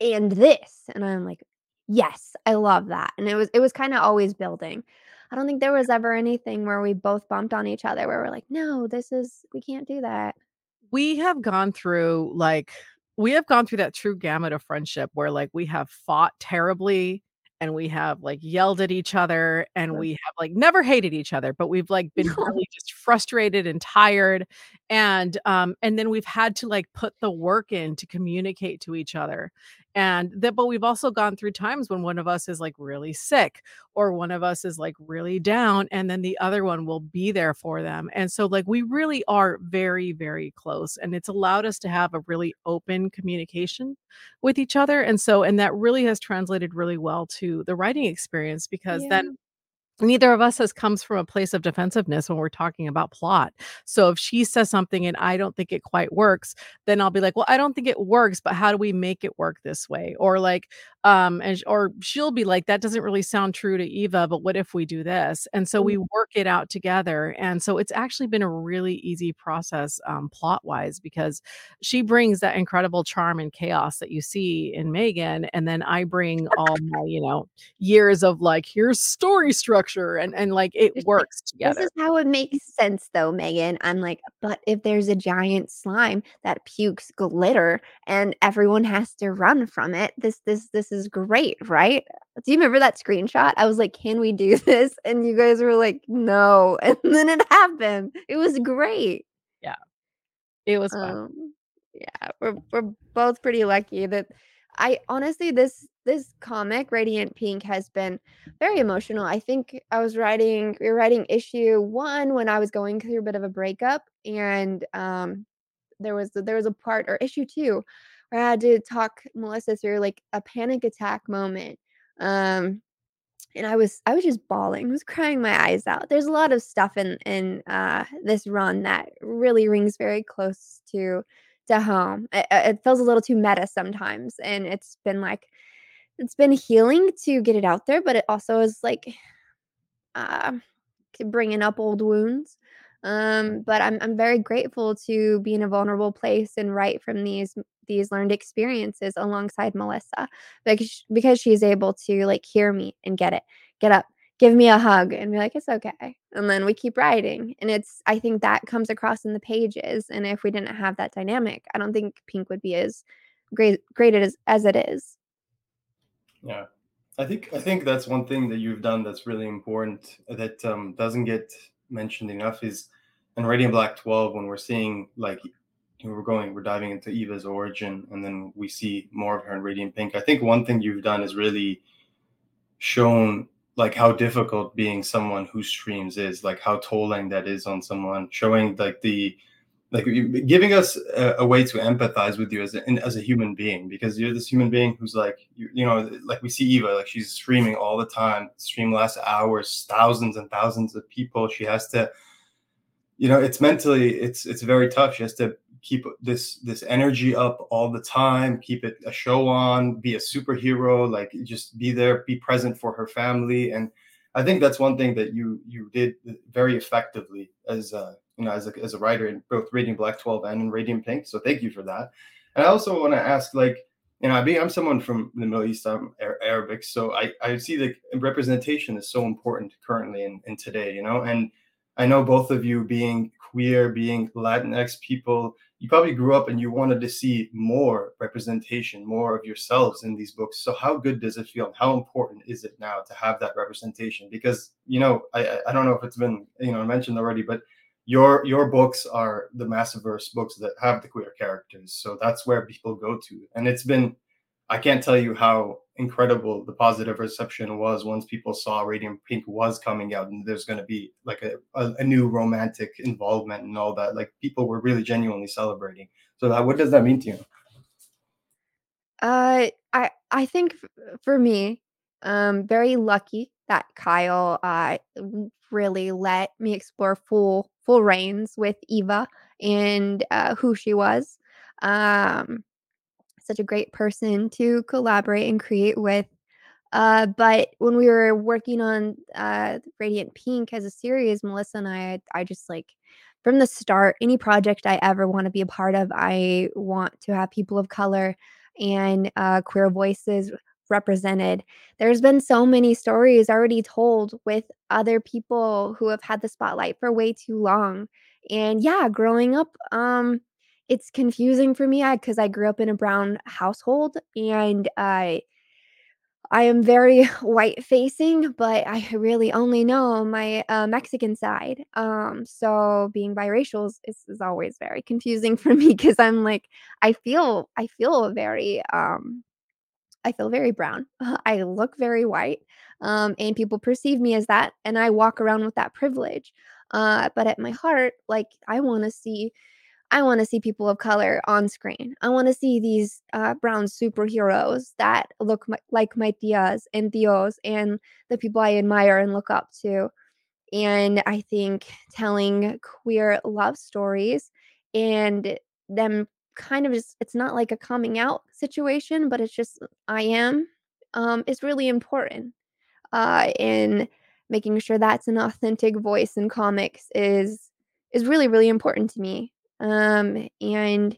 [SPEAKER 2] and this? And I'm like, yes, I love that. And it was it was kind of always building. I don't think there was ever anything where we both bumped on each other where we're like, no, this is we can't do that.
[SPEAKER 3] we have gone through like we have gone through that true gamut of friendship where like we have fought terribly and we have like yelled at each other and we have like never hated each other but we've like been really just frustrated and tired and um and then we've had to like put the work in to communicate to each other and that but we've also gone through times when one of us is like really sick or one of us is like really down and then the other one will be there for them. And so like we really are very very close and it's allowed us to have a really open communication with each other. And so and that really has translated really well to the writing experience because then neither of us has comes from a place of defensiveness when we're talking about plot. So if she says something and I don't think it quite works, then I'll be like, "Well, I don't think it works, but how do we make it work this way?" Or like um and or she'll be like, "That doesn't really sound true to Eva, but what if we do this?" And so we work it out together. And so it's actually been a really easy process um plot-wise because she brings that incredible charm and chaos that you see in Meghan and then I bring all my, you know, years of like here's story structure and and like it
[SPEAKER 2] works
[SPEAKER 3] works
[SPEAKER 2] This is how it makes sense though, Meghan. I'm like, but if there's a giant slime that pukes glitter and everyone has to run from it, this this this is great, right? Do you remember that screenshot? I was like, can we do this? And you guys were like, no. And then it happened. It was great. Yeah.
[SPEAKER 3] It was fun.
[SPEAKER 2] Um, yeah, we're we're both pretty lucky that I honestly this this comic Radiant Pink has been very emotional. I think I was writing we were writing issue 1 when I was going through a bit of a breakup and um there was there was a part or issue 2 where I had to talk Melissa through like a panic attack moment. Um and I was I was just bawling. I was crying my eyes out. There's a lot of stuff in in uh, this run that really rings very close to to home. It, it feels a little too meta sometimes, and it's been like it's been healing to get it out there, but it also is like uh, bringing up old wounds. Um, but I'm I'm very grateful to be in a vulnerable place and write from these these learned experiences alongside Melissa because because she's able to like hear me and get it, get up, give me a hug, and be like, it's okay. And then we keep writing, and it's I think that comes across in the pages. And if we didn't have that dynamic, I don't think Pink would be as great great as as it is.
[SPEAKER 1] Yeah, I think I think that's one thing that you've done that's really important that um, doesn't get mentioned enough is in Radiant Black 12 when we're seeing like we're going we're diving into Eva's origin and then we see more of her in Radiant Pink. I think one thing you've done is really shown like how difficult being someone who streams is, like how tolling that is on someone, showing like the like giving us a, a way to empathize with you as a, as a human being because you're this human being who's like you, you know like we see eva like she's streaming all the time stream lasts hours thousands and thousands of people. She has to you know it's mentally it's it's very tough. She has to keep this this energy up all the time keep it a show on be a superhero like just be there be present for her family. And i think that's one thing that you you did very effectively as a you know as a, as a writer in both radiant black 12 and in radiant pink. So thank you for that. And i also want to ask like you know i mean i'm someone from the middle east i'm arabic so i i see that representation is so important currently in, in today you know? And I know both of you being queer, being Latinx people, you probably grew up and you wanted to see more representation, more of yourselves in these books. So how good does it feel? How important is it now to have that representation? Because you know, I I don't know if it's been you know mentioned already, but your your books are the Massiverse books that have the queer characters. So that's where people go to, and it's been I can't tell you how incredible the positive reception was once people saw Radiant Pink was coming out and there's going to be like a, a, a, new romantic involvement and all that. Like people were really genuinely celebrating. So that, what does that mean to you?
[SPEAKER 2] Uh, I I think for me, um, very lucky that Kyle uh really let me explore full full reigns with Eva and uh, who she was. Um, such a great person to collaborate and create with. Uh, but when we were working on uh, Radiant Pink as a series, Melissa and I, I just like from the start, any project I ever want to be a part of, I want to have people of color and uh, queer voices represented. There's been so many stories already told with other people who have had the spotlight for way too long. And yeah, growing up, um, it's confusing for me because I grew up in a brown household and I I am very white facing, but I really only know my uh, Mexican side. Um, so being biracial is, is, is always very confusing for me because I'm like I feel I feel very um, I feel very brown. I look very white, um, and people perceive me as that, and I walk around with that privilege. Uh, but at my heart, like I want to see I want to see people of color on screen. I want to see these uh, brown superheroes that look like my tias and tios and the people I admire and look up to. And I think telling queer love stories and them kind of just, it's not like a coming out situation, but it's just, I am, um, is really important uh, in making sure that's an authentic voice in comics is is really really important to me um, and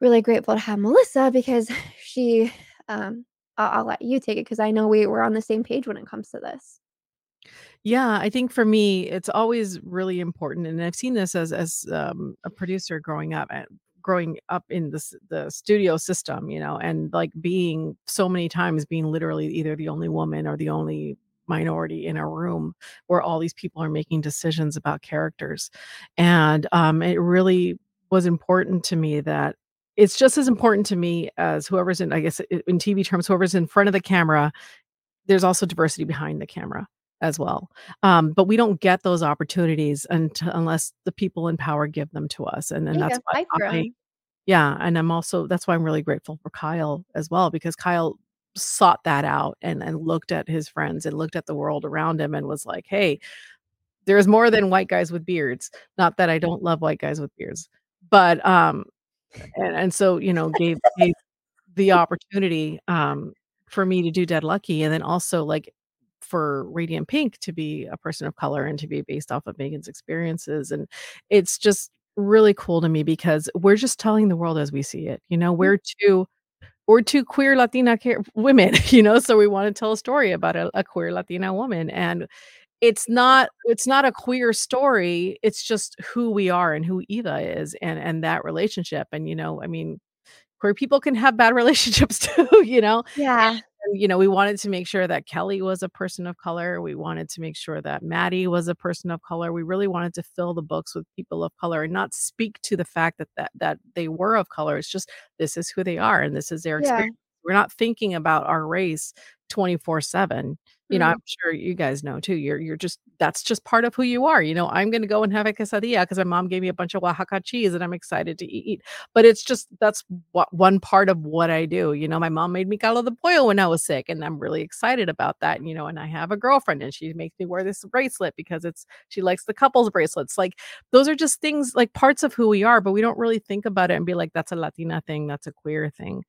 [SPEAKER 2] really grateful to have Melissa because she, um, I'll, I'll let you take it because I know we were on the same page when it comes to this.
[SPEAKER 3] Yeah, I think for me, it's always really important, and I've seen this as as um, a producer growing up and growing up in the the studio system, you know, and like being so many times being literally either the only woman or the only minority in a room where all these people are making decisions about characters. And um, it really was important to me that it's just as important to me as whoever's in, I guess, in TV terms, whoever's in front of the camera, there's also diversity behind the camera as well. Um, but we don't get those opportunities until, unless the people in power give them to us. And that's why I, yeah. And I'm also, that's why I'm really grateful for Kyle as well, because Kyle sought that out and and looked at his friends and looked at the world around him and was like, "Hey, there's more than white guys with beards." Not that I don't love white guys with beards, but um and and so, you know, gave, gave the opportunity um for me to do Dead Lucky and then also like for Radiant Pink to be a person of color and to be based off of Meghan's experiences and it's just really cool to me because we're just telling the world as we see it. You know, mm. we're two or two queer Latina women, you know, so we want to tell a story about a, a queer Latina woman and it's not it's not a queer story it's just who we are and who eva is and and that relationship and you know i mean queer people can have bad relationships too you know?
[SPEAKER 2] Yeah
[SPEAKER 3] you know, we wanted to make sure that Kelly was a person of color. We wanted to make sure that Maddie was a person of color. We really wanted to fill the books with people of color and not speak to the fact that that, that they were of color. It's just this is who they are and this is their yeah. experience. We're not thinking about our race 24 7 you know, mm-hmm. I'm sure you guys know too. You're you're just that's just part of who you are. You know, I'm gonna go and have a quesadilla because my mom gave me a bunch of Oaxaca cheese and I'm excited to eat. But it's just that's what one part of what I do. You know, my mom made me caldo de pollo when I was sick, and I'm really excited about that. You know, and I have a girlfriend and she makes me wear this bracelet because it's she likes the couples bracelets. Like those are just things like parts of who we are, but we don't really think about it and be like, that's a Latina thing, that's a queer thing.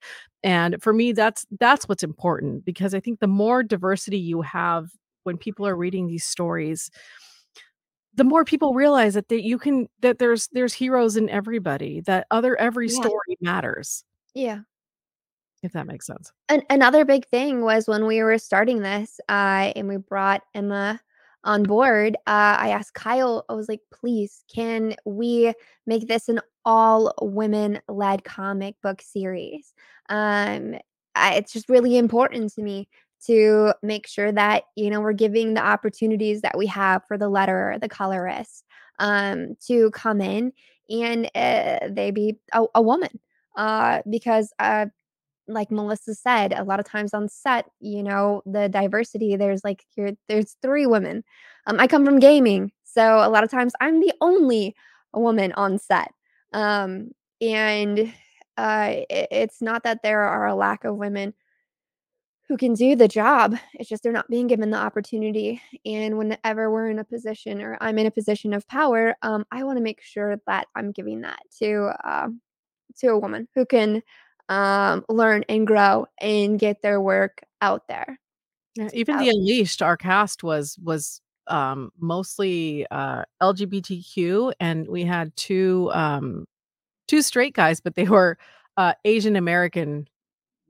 [SPEAKER 3] And for me, that's that's what's important because I think the more diversity you have when people are reading these stories, the more people realize that, that you can that there's there's heroes in everybody, that other every yeah. story matters.
[SPEAKER 2] Yeah.
[SPEAKER 3] If that makes sense.
[SPEAKER 2] And another big thing was when we were starting this, uh, and we brought Emma on board, uh, I asked Kyle, I was like, please, can we make this an all women led comic book series? Um, I, it's just really important to me to make sure that you know we're giving the opportunities that we have for the letterer, the colorist, um, to come in and uh, they be a, a woman. Uh, because uh, like Melissa said, a lot of times on set, you know, the diversity, there's like here, there's three women. Um, I come from gaming, so a lot of times I'm the only woman on set. Um, and uh, it, it's not that there are a lack of women who can do the job. It's just they're not being given the opportunity. And whenever we're in a position or I'm in a position of power, um, I want to make sure that I'm giving that to uh, to a woman who can um, learn and grow and get their work out there.
[SPEAKER 3] Yeah, even
[SPEAKER 2] Out-
[SPEAKER 3] the Unleashed, our cast was was um, mostly uh, LGBTQ, and we had two um, two straight guys, but they were uh, Asian American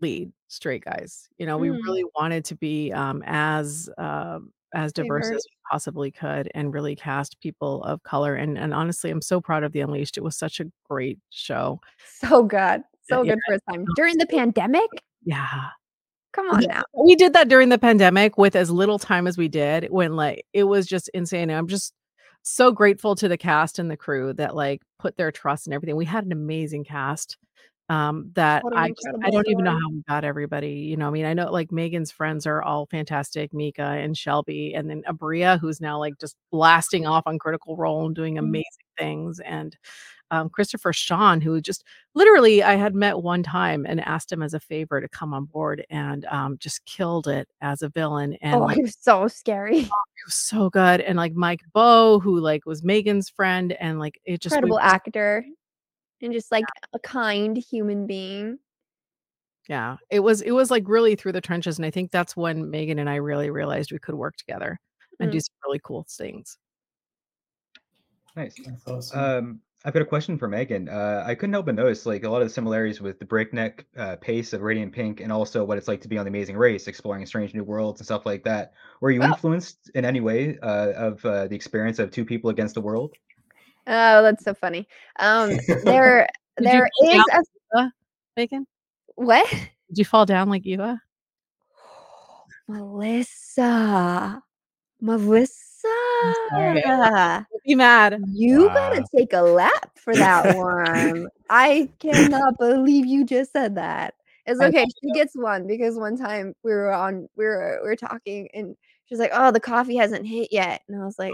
[SPEAKER 3] lead straight guys. You know, we
[SPEAKER 2] Mm.
[SPEAKER 3] really wanted to be um, as um, as diverse
[SPEAKER 2] Diverse.
[SPEAKER 3] as we possibly could, and really cast people of color. And and honestly, I'm so proud of the Unleashed. It was such a great show.
[SPEAKER 2] So good. So
[SPEAKER 3] Yeah,
[SPEAKER 2] good for a time. During the pandemic?
[SPEAKER 3] Yeah.
[SPEAKER 2] Come on now.
[SPEAKER 3] we did that during the pandemic with as little time as we did when like it was just insane. I'm just so grateful to the cast and the crew that like put their trust in everything. We had an amazing cast um that I I don't even know how we got everybody. You know, I mean, I know like Meghan's friends are all fantastic, Mika and Shelby, and then Abria, who's now like just blasting off on Critical Role and doing
[SPEAKER 2] Mhm.
[SPEAKER 3] amazing things, and um, Christopher Sean, who just literally I had met one time and asked him as a favor to come on board and um, just killed it as a villain. And
[SPEAKER 2] Oh,
[SPEAKER 3] like,
[SPEAKER 2] it was so scary.
[SPEAKER 3] it was so good. And like Mike Bow, who like was Meghan's friend, and like it just we
[SPEAKER 2] Incredible
[SPEAKER 3] just-
[SPEAKER 2] actor and just like a kind human being.
[SPEAKER 3] yeah, it was it was like really through the trenches. And I think that's when Megan and I really realized we could work together and do
[SPEAKER 2] Mm.
[SPEAKER 3] some really cool things.
[SPEAKER 4] Nice.
[SPEAKER 1] That's awesome.
[SPEAKER 4] Um, I've got a question for Meghan. Uh, I couldn't help but notice like a lot of the similarities with the breakneck uh, pace of Radiant Pink and also what it's like to be on the Amazing Race, exploring strange new worlds and stuff like that. Were you
[SPEAKER 2] Oh.
[SPEAKER 4] influenced in any way uh, of uh, the experience of two people against the world?
[SPEAKER 2] Oh, that's so funny. Um, there,
[SPEAKER 3] Did you
[SPEAKER 2] there
[SPEAKER 3] fall
[SPEAKER 2] is
[SPEAKER 3] down?
[SPEAKER 2] a
[SPEAKER 3] Eva, Meghan,
[SPEAKER 2] what?
[SPEAKER 3] did you fall down like Eva?
[SPEAKER 2] Melissa, Melissa,
[SPEAKER 3] sorry. Be mad.
[SPEAKER 2] you gotta take a lap for that one. I cannot believe you just said that. It's okay. She gets one because one time we were on, we were we were talking, and she's like, "Oh, the coffee hasn't hit yet," and I was oh, like,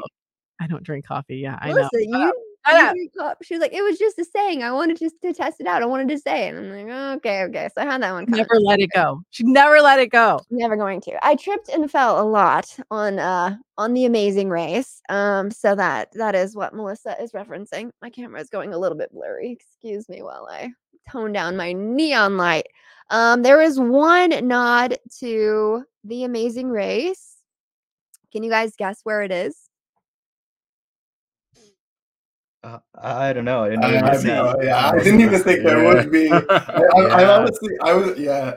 [SPEAKER 3] I don't drink coffee. Yeah, I know.
[SPEAKER 2] Melissa, you,
[SPEAKER 3] Shut up.
[SPEAKER 2] She was like, it was just a saying. I wanted just to test it out. I wanted to say it. And I'm like, okay, okay. So I had that one. coming.
[SPEAKER 3] Never let it go. She never let it go.
[SPEAKER 2] Never going to. I tripped and fell a lot on uh on the Amazing Race. Um, so that that is what Melissa is referencing. My camera is going a little bit blurry. Excuse me while I tone down my neon light. Um, there is one nod to the Amazing Race. Can you guys guess where it is?
[SPEAKER 4] Uh, I don't know. I didn't
[SPEAKER 1] I,
[SPEAKER 4] even
[SPEAKER 1] I,
[SPEAKER 4] see.
[SPEAKER 1] yeah, I didn't even think there would be. I, I, I honestly, I was, yeah,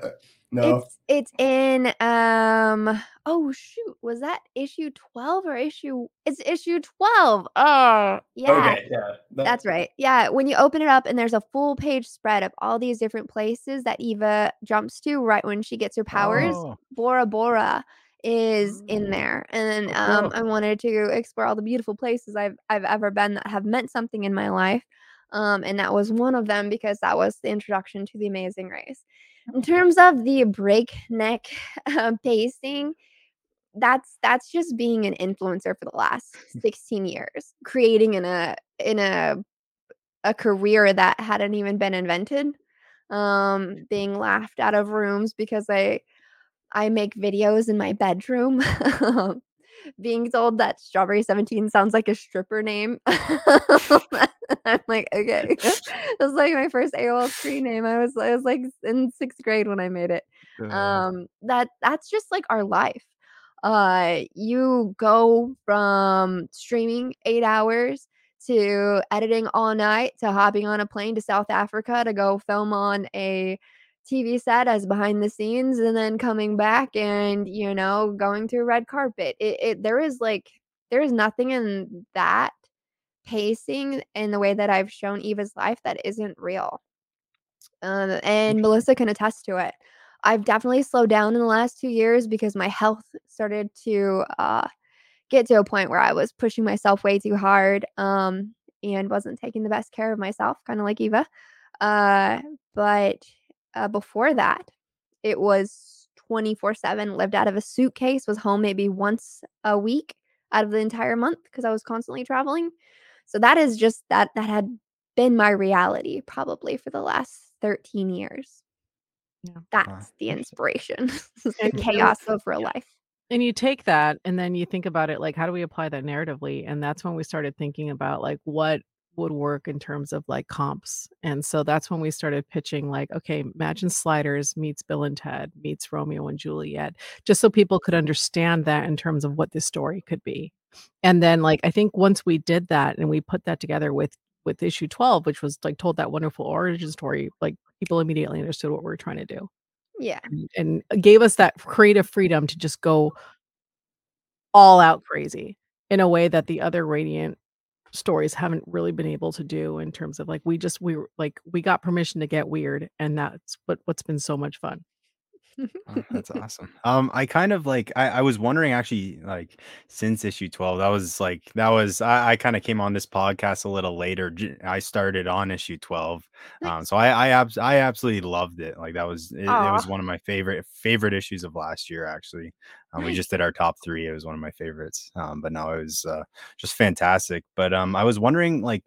[SPEAKER 1] no.
[SPEAKER 2] It's it's in um oh shoot, was that issue 12 or issue it's issue 12. Oh, yeah.
[SPEAKER 1] Okay, yeah, that-
[SPEAKER 2] That's right. Yeah, when you open it up and there's a full page spread of all these different places that Eva jumps to right when she gets her powers.
[SPEAKER 5] Oh,
[SPEAKER 2] Bora Bora is in there. And um. I wanted to explore all the beautiful places I've I've ever been that have meant something in my life. Um, and that was one of them because that was the introduction to the Amazing Race. In terms of the breakneck uh, pacing, that's that's just being an influencer for the last 16 years, creating in a in a a career that hadn't even been invented. Um, being laughed out of rooms because I I make videos in my bedroom. Being told that Strawburry 17 sounds like a stripper name. I'm like, okay. It was like my first AOL screen name. I was I was like in sixth grade when I made it. Um that that's just like our life. Uh you go from streaming eight hours to editing all night to hopping on a plane to South Africa to go film on a TV set as behind the scenes and then coming back and you know going through red carpet. It, it there is like there's nothing in that pacing in the way that I've shown Eva's life that isn't real. Um, and Melissa can attest to it. I've definitely slowed down in the last two years because my health started to uh, get to a point where I was pushing myself way too hard um, and wasn't taking the best care of myself, kind of like Eva. Uh, but uh, before that, it was 24 7, lived out of a suitcase, was home maybe once a week out of the entire month because I was constantly traveling. So that is just that, that had been my reality probably for the last 13 years.
[SPEAKER 3] Yeah.
[SPEAKER 2] That's the inspiration. the chaos of real life.
[SPEAKER 3] and you take that and then you think about it like how do we apply that narratively and that's when we started thinking about like what would work in terms of like comps and so that's when we started pitching like okay imagine sliders meets bill and ted meets romeo and juliet just so people could understand that in terms of what this story could be and then like i think once we did that and we put that together with with issue 12 which was like told that wonderful origin story like people immediately understood what we were trying to do
[SPEAKER 2] Yeah.
[SPEAKER 3] and gave us that creative freedom to just go all out crazy in a way that the other radiant stories haven't really been able to do in terms of like we just we like we got permission to get weird and that's what what's been so much fun
[SPEAKER 5] Oh, that's awesome. Um, I kind of like I, I was wondering actually like since issue 12, that was like that was I, I kind of came on this podcast a little later. j- I started on issue 12. Um, so I I abs- I absolutely loved it. Like that was it, it was one of my favorite favorite issues of last year actually. Um, we
[SPEAKER 2] Nice.
[SPEAKER 5] just did our top three. It was one of my favorites. Um, but no, it was uh, just fantastic. But um, I was wondering like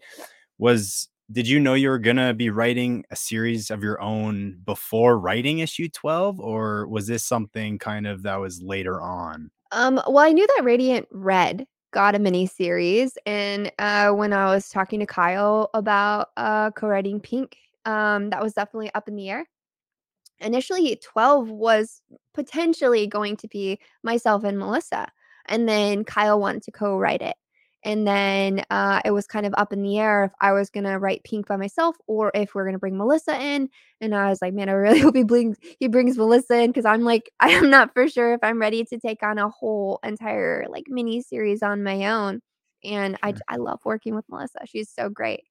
[SPEAKER 5] was did you know you were gonna be writing a series of your own before writing issue 12 or was this something kind of that was later on
[SPEAKER 2] Um, well, I knew that Radiant Red got a mini series, and uh, when I was talking to Kyle about uh, co-writing Pink, um, that was definitely up in the air. Initially, 12 was potentially going to be myself and Melissa, and then Kyle wanted to co-write it. And then uh, it was kind of up in the air if I was gonna write Pink by myself or if we're gonna bring Melissa in. And I was like, man, I really hope he brings he brings Melissa in because I'm like, I am not for sure if I'm ready to take on a whole entire like mini series on my own. And I. I love working with Melissa. She's so great.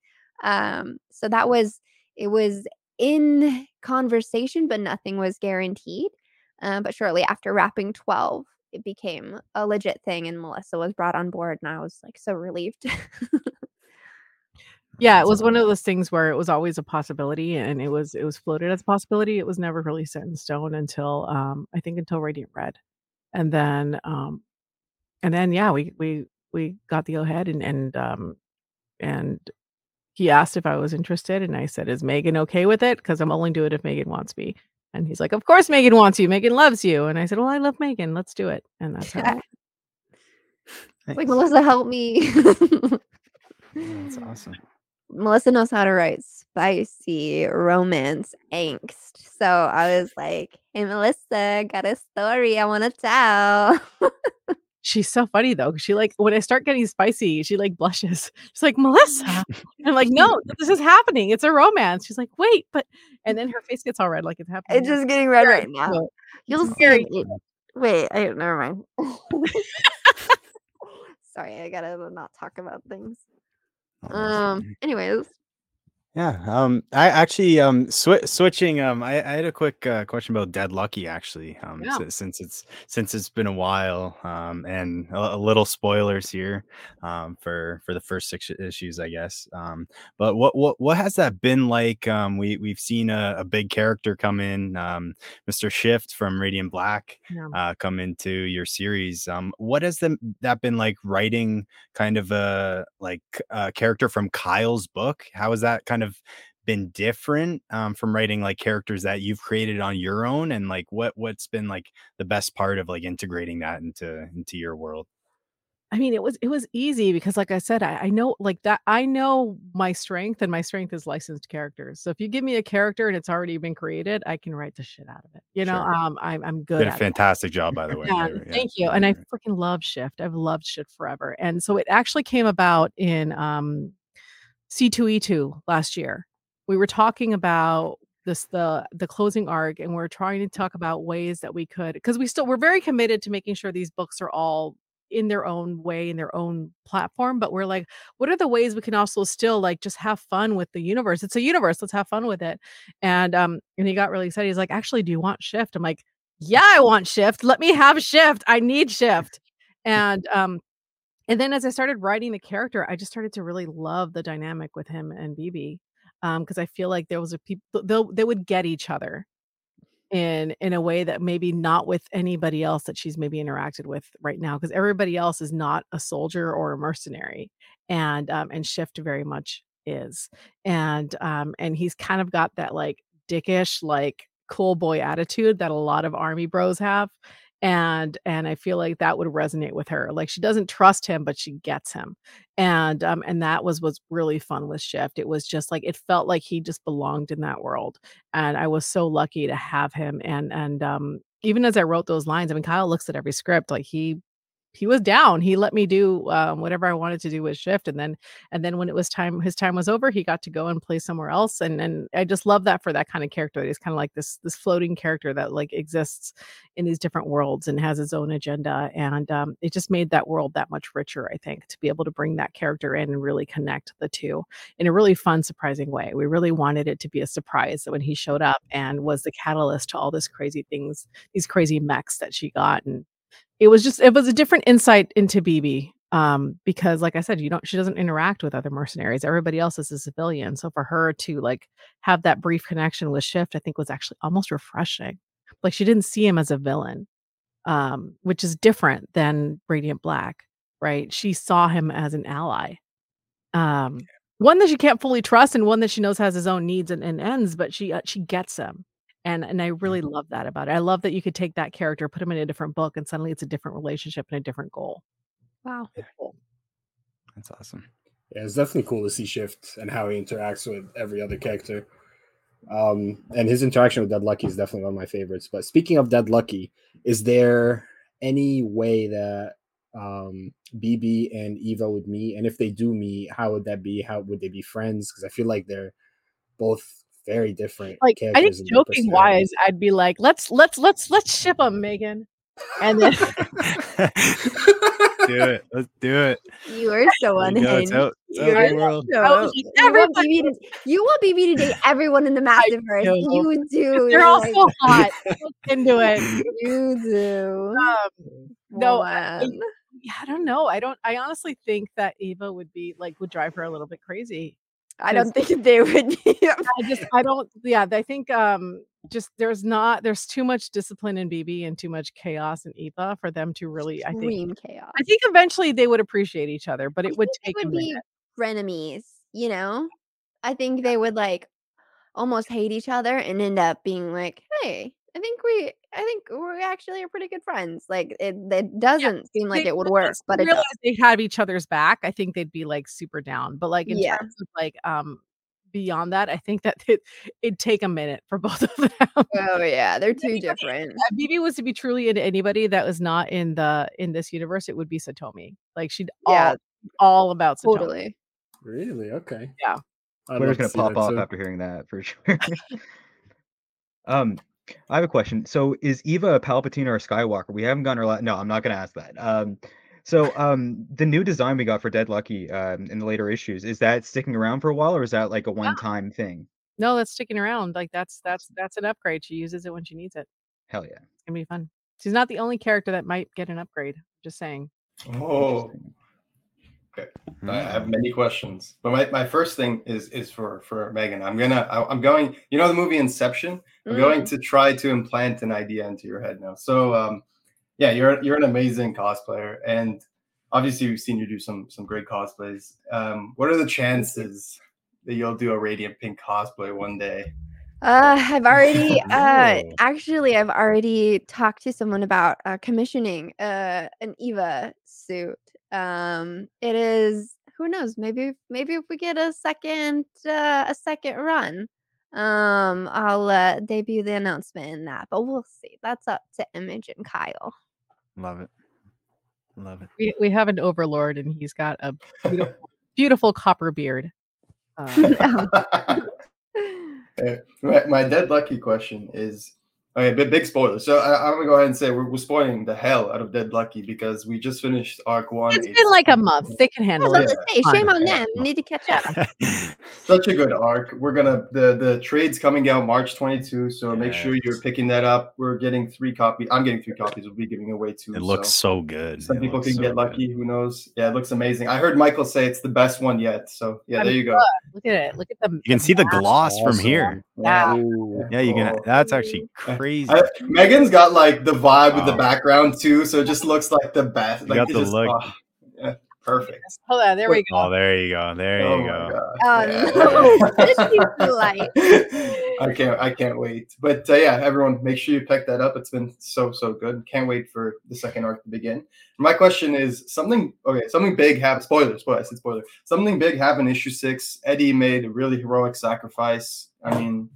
[SPEAKER 2] Um, so that was it was in conversation, but nothing was guaranteed. Um, but shortly after wrapping 12, it became a legit thing, and Melissa was brought on board, and I was like so relieved.
[SPEAKER 3] yeah it was one of those things where it was always a possibility and it was it was floated as a possibility it was never really set in stone until um i think until radiant red and then um and then yeah we we we got the go ahead and and um and he asked if I was interested, and I said, "Is Meghan okay with it? Because I'm only doing it if Meghan wants me." And he's like, "Of course, Meghan wants you. Meghan loves you." And I said, "Well, I love Meghan. Let's do it." And that's how. it
[SPEAKER 2] like Melissa, help me.
[SPEAKER 5] Oh, that's awesome
[SPEAKER 2] Melissa knows how to write spicy romance angst. So I was like, hey, Melissa, got a story I want to tell.
[SPEAKER 3] She's so funny though. She like when I start getting spicy, she like blushes. She's like, "Melissa," and I'm like, "No, this is happening. It's a romance." She's like, "Wait, but," and then her face gets all red, like it's happening.
[SPEAKER 2] it's just getting red right now. You'll see. it- Wait, I never mind. Sorry, I gotta not talk about things.
[SPEAKER 5] Oh,
[SPEAKER 2] Um. Anyways,
[SPEAKER 5] Yeah. Um. I actually um swi- switching. Um. I, I had a quick uh, question about Dead Lucky actually. Um.
[SPEAKER 3] Yeah.
[SPEAKER 5] si- since it's since it's been a while. Um. And a, a little spoilers here. Um. For for the first six issues, I guess. Um. But what what what has that been like? Um. We we've seen a, a big character come in. Um. Mr. Shift from Radiant Black.
[SPEAKER 3] Yeah.
[SPEAKER 5] Uh. Come into your series. Um. What has them that been like writing? Kind of a like a character from Kyle's book. How has that kind of been different um, from writing like characters that you've created on your own and like what what's been like the best part of like integrating that into into your world
[SPEAKER 3] I mean, it was it was easy because, like I said, I, I know like that. I know my strength, and my strength is licensed characters. So if you give me a character and it's already been created, I can write the shit out of it. You know,
[SPEAKER 5] Sure.
[SPEAKER 3] um, I'm I'm good
[SPEAKER 5] did a
[SPEAKER 3] at it.
[SPEAKER 5] fantastic job by the way
[SPEAKER 3] Yeah,
[SPEAKER 5] yeah.
[SPEAKER 3] thank you. And I freaking love Shift. I've loved Shift forever. And so it actually came about in um, C2E2 last year. We were talking about this the the closing arc and we're trying to talk about ways that we could because we still we're very committed to making sure these books are all in their own way in their own platform but we're like what are the ways we can also still like just have fun with the universe? It's a universe let's have fun with it. And um and he got really excited he's like actually do you want shift? I'm like yeah i want shift let me have shift i need shift. And um and then as i started writing the character i just started to really love the dynamic with him and bb um because i feel like there was a people they they would get each other in in a way that maybe not with anybody else that she's maybe interacted with right now because everybody else is not a soldier or a mercenary and um and shift very much is. And um and he's kind of got that like dickish like cool boy attitude that a lot of army bros have and and i feel like that would resonate with her like she doesn't trust him but she gets him and um and that was was really fun with shift it was just like it felt like he just belonged in that world and i was so lucky to have him and and um even as i wrote those lines i mean kyle looks at every script like he he was down. He let me do um, whatever I wanted to do with shift, and then and then when it was time, his time was over. He got to go and play somewhere else, and and I just love that for that kind of character. He's kind of like this this floating character that like exists in these different worlds and has his own agenda, and um, it just made that world that much richer. I think to be able to bring that character in and really connect the two in a really fun, surprising way. We really wanted it to be a surprise that when he showed up and was the catalyst to all this crazy things, these crazy mechs that she got, and it was just it was a different insight into BB um because like I said you don't she doesn't interact with other mercenaries. Everybody else is a civilian. So for her to like have that brief connection with Shift I think was actually almost refreshing. Like she didn't see him as a villain um which is different than Radiant Black right? She saw him as an ally um one that she can't fully trust and one that she knows has his own needs and, and ends but she uh, she gets him and and I really love that about it. I love that you could take that character, put him in a different book, and suddenly it's a different relationship and a different goal.
[SPEAKER 2] Wow.
[SPEAKER 5] That's awesome.
[SPEAKER 6] Yeah, it's definitely cool to see Shift and how he interacts with every other character. Um, and his interaction with Dead Lucky is definitely one of my favorites. But speaking of Dead Lucky, is there any way that um, BB and Eva would meet? And if they do meet, how would that be? How would they be friends? Because I feel like they're both very different.
[SPEAKER 3] Like I think
[SPEAKER 6] characters
[SPEAKER 3] joking wise, I'd be like, let's let's let's let's ship them, Meghan. And then
[SPEAKER 5] do it. Let's do it.
[SPEAKER 2] You are so
[SPEAKER 5] There you go.
[SPEAKER 2] unhinged.
[SPEAKER 5] Tell, tell
[SPEAKER 2] You're
[SPEAKER 5] the world.
[SPEAKER 2] so-
[SPEAKER 3] I
[SPEAKER 2] you want
[SPEAKER 3] everybody-
[SPEAKER 2] BB to, you want BB to date everyone in the Massiverse.
[SPEAKER 3] do.
[SPEAKER 2] You do.
[SPEAKER 3] they're
[SPEAKER 2] You're
[SPEAKER 3] all
[SPEAKER 2] like,
[SPEAKER 3] so hot. Into it.
[SPEAKER 2] You do.
[SPEAKER 3] Um, no, I- I- yeah, I don't know. I don't. I honestly think that Ava would be like would drive her a little bit crazy.
[SPEAKER 2] I don't think they would.
[SPEAKER 3] I just I don't. Yeah, I think um just there's not there's too much discipline in BB and too much chaos in Eva for them to really. I think
[SPEAKER 2] chaos.
[SPEAKER 3] I think eventually they would appreciate each other, but
[SPEAKER 2] I
[SPEAKER 3] it would
[SPEAKER 2] think
[SPEAKER 3] take
[SPEAKER 2] would be frenemies, you know? I think they would like almost hate each other and end up being like, hey, I think we I think we actually are pretty good friends. Like it it doesn't seem like
[SPEAKER 3] They-
[SPEAKER 2] it would work,
[SPEAKER 3] once
[SPEAKER 2] but
[SPEAKER 3] they
[SPEAKER 2] it does.
[SPEAKER 3] they have each other's back. I think they'd be like super down. But like in
[SPEAKER 2] Yeah.
[SPEAKER 3] terms of like um beyond that, I think that it, it'd take a minute for both of them.
[SPEAKER 2] Oh yeah, they're too different.
[SPEAKER 3] if BB was to be truly into anybody that was not in the in this universe, it would be Satomi. Like she'd
[SPEAKER 2] Yeah.
[SPEAKER 3] all all about Satomi.
[SPEAKER 2] Totally.
[SPEAKER 6] Really? Okay.
[SPEAKER 3] Yeah.
[SPEAKER 6] I'd
[SPEAKER 4] Twitter's
[SPEAKER 6] love
[SPEAKER 4] gonna pop
[SPEAKER 6] that
[SPEAKER 4] off
[SPEAKER 6] too.
[SPEAKER 4] after hearing that for sure. um, I have a question. So, is Eva a Palpatine or a Skywalker? We haven't gotten her. La- no, I'm not gonna ask that. Um, so um, the new design we got for Dead Lucky um, in the later issues is that sticking around for a while, or is that like a one-time thing?
[SPEAKER 3] No, that's sticking around. Like that's that's that's an upgrade. She uses it when she needs it.
[SPEAKER 4] Hell yeah!
[SPEAKER 3] It's gonna be fun. She's not the only character that might get an upgrade. Just saying.
[SPEAKER 1] Oh,
[SPEAKER 4] Interesting.
[SPEAKER 1] I have many questions, but my, my first thing is is for for Meghan. I'm gonna I, I'm going. You know the movie Inception. I'm going
[SPEAKER 2] Mm.
[SPEAKER 1] to try to implant an idea into your head now. So um, yeah, you're you're an amazing cosplayer, and obviously we've seen you do some some great cosplays. Um, what are the chances that you'll do a Radiant Pink cosplay one day?
[SPEAKER 2] Uh, I've already uh actually I've already talked to someone about uh, commissioning uh an Eva suit. Um, it is who knows maybe maybe if we get a second uh, a second run, um, I'll uh, debut the announcement in that. But we'll see. That's up to Image and Kyle.
[SPEAKER 5] Love it. Love it.
[SPEAKER 3] We we have an overlord and he's got a beautiful, beautiful copper beard. Uh,
[SPEAKER 1] my, my dead lucky question is Okay, big, big spoiler. So I, I'm gonna go ahead and say we're, we're spoiling the hell out of Dead Lucky because we just finished arc one.
[SPEAKER 3] It's been like a month. They can handle it.
[SPEAKER 2] about say, shame on
[SPEAKER 1] Yeah.
[SPEAKER 2] them. Need to catch up.
[SPEAKER 1] such a good arc. We're gonna the the trade's coming out March 22, so make sure you're picking that up. We're getting three copies. I'm getting three copies. We'll be giving away two.
[SPEAKER 5] it looks
[SPEAKER 1] so
[SPEAKER 5] so good.
[SPEAKER 1] some
[SPEAKER 5] It
[SPEAKER 1] people can
[SPEAKER 5] so
[SPEAKER 1] get
[SPEAKER 5] good.
[SPEAKER 1] lucky. Who knows? Yeah, it looks amazing. I heard Michael say it's the best one yet. So yeah,
[SPEAKER 3] I'm
[SPEAKER 1] there you go.
[SPEAKER 3] Look at it. Look at the.
[SPEAKER 5] You can see the gloss from here.
[SPEAKER 3] Yeah.
[SPEAKER 5] Yeah, you can. That's actually crazy.
[SPEAKER 1] I, Meghan's got like the vibe with the background too, so it just looks like the best.
[SPEAKER 5] You
[SPEAKER 1] Like
[SPEAKER 5] got the
[SPEAKER 1] just-
[SPEAKER 5] look.
[SPEAKER 1] oh, yeah, perfect.
[SPEAKER 3] Hold on. There we go.
[SPEAKER 5] Oh, there you go. There
[SPEAKER 1] oh
[SPEAKER 5] you go.
[SPEAKER 1] God.
[SPEAKER 2] Oh,
[SPEAKER 1] Yeah.
[SPEAKER 2] no. This keeps the light.
[SPEAKER 1] I can't. I can't wait. But uh, yeah, everyone, make sure you pick that up. It's been so so good. Can't wait for the second arc to begin. My question is something. Okay, something big happened. Spoiler. Spoiler. I said spoiler. Something big happened. in Issue six. Eddie made a really heroic sacrifice. I mean,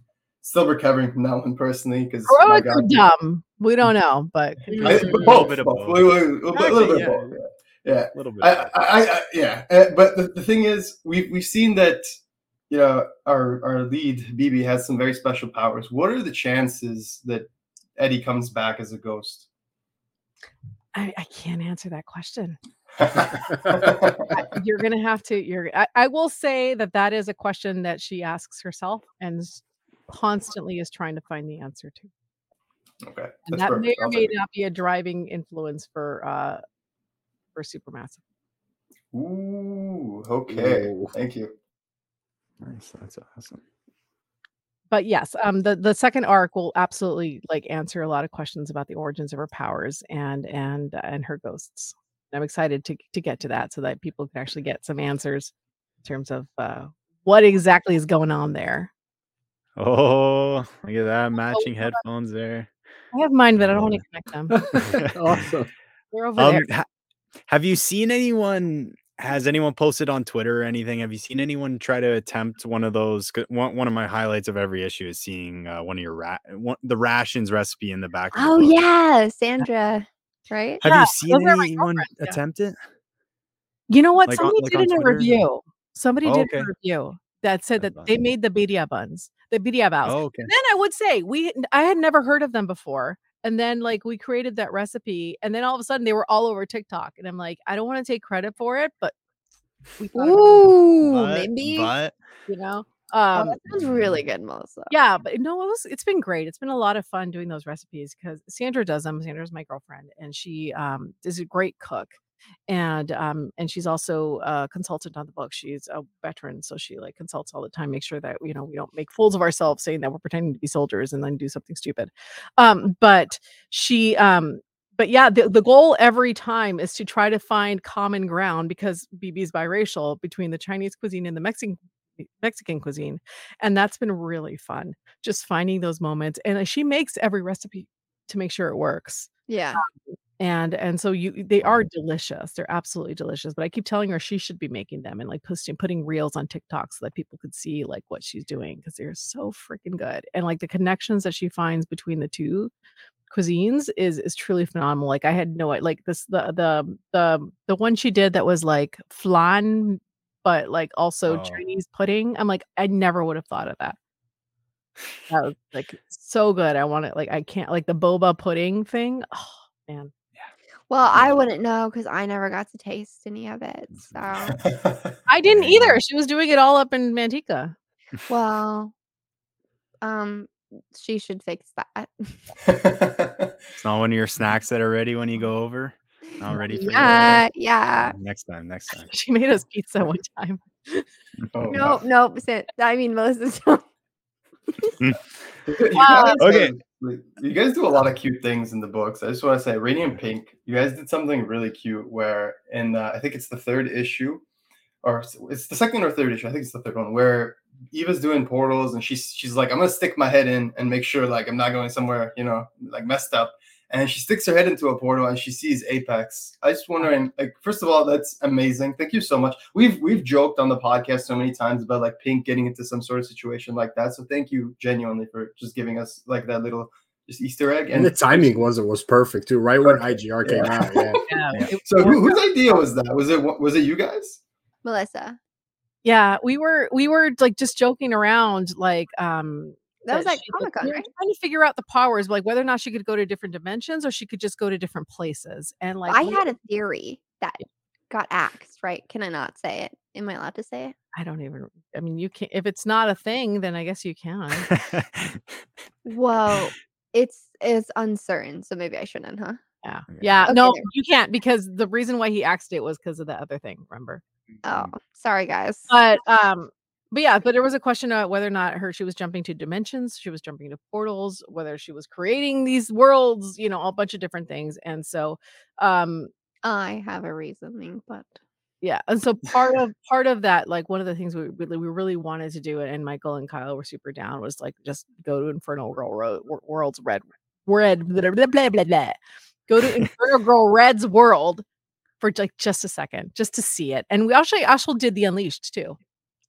[SPEAKER 1] still recovering from that one personally because
[SPEAKER 3] Heroic or dumb? We don't know, but
[SPEAKER 1] I,
[SPEAKER 2] Mm.
[SPEAKER 1] both,
[SPEAKER 5] bit of
[SPEAKER 1] both. a little bit of
[SPEAKER 5] yeah.
[SPEAKER 1] both. Yeah. yeah.
[SPEAKER 5] A little bit.
[SPEAKER 1] I, I, I, I yeah, uh, but the, the thing is, we've we've seen that you know our our lead BB has some very special powers. What are the chances that Eddie comes back as a ghost?
[SPEAKER 3] I, I can't answer that question. You're gonna have to. You're. I, I will say that that is a question that she asks herself and s- constantly is trying to find the answer to.
[SPEAKER 1] okay,
[SPEAKER 3] And
[SPEAKER 1] that's
[SPEAKER 3] that may or may not be a driving influence for uh for Supermassive.
[SPEAKER 1] Ooh, okay.
[SPEAKER 6] Ooh.
[SPEAKER 1] Thank you.
[SPEAKER 5] nice. That's awesome.
[SPEAKER 3] But yes, um, the the second arc will absolutely like answer a lot of questions about the origins of her powers and and uh, and her ghosts. I'm excited to to get to that so that people can actually get some answers in terms of uh, what exactly is going on there.
[SPEAKER 5] Oh, look at that matching headphones there.
[SPEAKER 3] I have mine, but I don't want to connect them.
[SPEAKER 6] awesome.
[SPEAKER 3] They're over
[SPEAKER 5] Um,
[SPEAKER 3] there.
[SPEAKER 5] ha- have you seen anyone? Has anyone posted on Twitter or anything? Have you seen anyone try to attempt one of those? 'cause One, one of my highlights of every issue is seeing uh, one of your ra- one, the rations recipe in the back. Of the
[SPEAKER 2] Oh yeah, Sandra, right?
[SPEAKER 5] Have
[SPEAKER 3] Yeah,
[SPEAKER 5] you seen
[SPEAKER 3] those are my
[SPEAKER 5] anyone
[SPEAKER 3] girlfriends, yeah.
[SPEAKER 5] attempt it?
[SPEAKER 3] You know what?
[SPEAKER 5] like on-
[SPEAKER 3] Somebody
[SPEAKER 5] like
[SPEAKER 3] did
[SPEAKER 5] on
[SPEAKER 3] in a review. Somebody
[SPEAKER 5] Oh,
[SPEAKER 3] did
[SPEAKER 5] okay.
[SPEAKER 3] a review that said that they made the birria buns, the birria baos.
[SPEAKER 5] Oh, okay.
[SPEAKER 3] Then I would say we I had never heard of them before. And then like we created that recipe and then all of a sudden they were all over TikTok. And I'm like, I don't want to take credit for it, but we thought about it,
[SPEAKER 2] Ooh,
[SPEAKER 5] But,
[SPEAKER 2] maybe.
[SPEAKER 5] but
[SPEAKER 3] you know.
[SPEAKER 2] oh,
[SPEAKER 3] Um
[SPEAKER 2] that sounds really good, Melissa.
[SPEAKER 3] yeah, but no, it was it's been great. It's been a lot of fun doing those recipes because Sandra does them. Sandra's my girlfriend, and she um is a great cook. And um and she's also a consultant on the book. She's a veteran, so she like consults all the time, make sure that you know we don't make fools of ourselves saying that we're pretending to be soldiers and then do something stupid. Um, but she um but yeah, the, the goal every time is to try to find common ground because BB is biracial between the Chinese cuisine and the Mexican Mexican cuisine. And that's been really fun just finding those moments and she makes every recipe to make sure it works
[SPEAKER 2] Yeah.
[SPEAKER 3] And and so you they are delicious they're absolutely delicious but i keep telling her she should be making them and like posting putting reels on tiktok so that people could see like what she's doing because they're so freaking good and like the connections that she finds between the two cuisines is is truly phenomenal like i had no like this the the the the one she did that was like flan but like also
[SPEAKER 5] Oh.
[SPEAKER 3] chinese pudding i'm like i never would have thought of that that was like so good. I want it like I can't like the boba pudding thing. Oh man.
[SPEAKER 2] Well, I wouldn't know because I never got to taste any of it. Mm. So,
[SPEAKER 3] I didn't
[SPEAKER 5] There you go.
[SPEAKER 3] either. She was doing it all up in Manteca.
[SPEAKER 2] well, um, she should fix that.
[SPEAKER 5] it's not one of your snacks that are ready when you go over. Not ready for you.
[SPEAKER 2] Yeah, yeah.
[SPEAKER 5] Mm, next time. Next time.
[SPEAKER 3] She made us pizza one time.
[SPEAKER 1] Oh,
[SPEAKER 2] Nope, nope. I mean, Melissa. don't-
[SPEAKER 1] You
[SPEAKER 3] Wow.
[SPEAKER 5] Okay.
[SPEAKER 1] You guys do a lot of cute things in the books. I just want to say, Radiant Pink, you guys did something really cute where, in uh, I think it's the third issue, or it's- it's the second or third issue. I think it's the third one where Eva's doing portals and she's she's like, I'm gonna stick my head in and make sure like I'm not going somewhere, you know, like messed up. And she sticks her head into a portal and she sees Apex. I just wondering, like, first of all, that's amazing. Thank you so much. We've we've joked on the podcast so many times about like Pink getting into some sort of situation like that. So thank you genuinely for just giving us like that little just Easter egg.
[SPEAKER 6] And the timing was it was perfect too, right when IGR came
[SPEAKER 1] Yeah.
[SPEAKER 6] out. Yeah.
[SPEAKER 3] Yeah.
[SPEAKER 5] Yeah.
[SPEAKER 1] So who, whose idea was that? Was it was it you guys?
[SPEAKER 2] Melissa.
[SPEAKER 3] Yeah, we were we were like just joking around like um
[SPEAKER 2] That was
[SPEAKER 3] that
[SPEAKER 2] at
[SPEAKER 3] like,
[SPEAKER 2] Comic-Con, right?
[SPEAKER 3] trying to figure out the powers, like whether or not she could go to different dimensions or she could just go to different places. And like
[SPEAKER 2] I had a theory that got axed, right? Can I not say it? Am I allowed to say it?
[SPEAKER 3] I don't even. I mean, you can. If it's not a thing, then I guess you can.
[SPEAKER 2] Whoa. It's it's uncertain, so maybe I shouldn't, huh?
[SPEAKER 3] Yeah.
[SPEAKER 5] Okay.
[SPEAKER 3] Yeah.
[SPEAKER 2] Okay,
[SPEAKER 3] no,
[SPEAKER 2] there.
[SPEAKER 3] you can't because the reason why he axed it was because of the other thing. Remember?
[SPEAKER 2] Oh, sorry guys.
[SPEAKER 3] But um, but yeah, but there was a question about whether or not her she was jumping to dimensions, she was jumping to portals, whether she was creating these worlds, you know, a bunch of different things. And so, um,
[SPEAKER 2] I have a reasoning, but
[SPEAKER 3] yeah, and so part of part of that, like one of the things we really we really wanted to do, and Michael and Kyle were super down, was like just go to Inferno Girl Ro- World's Red Red blah blah blah blah blah. Go to Inferno Girl Red's world for like just a second, just to see it. And we actually actually did the Unleashed too.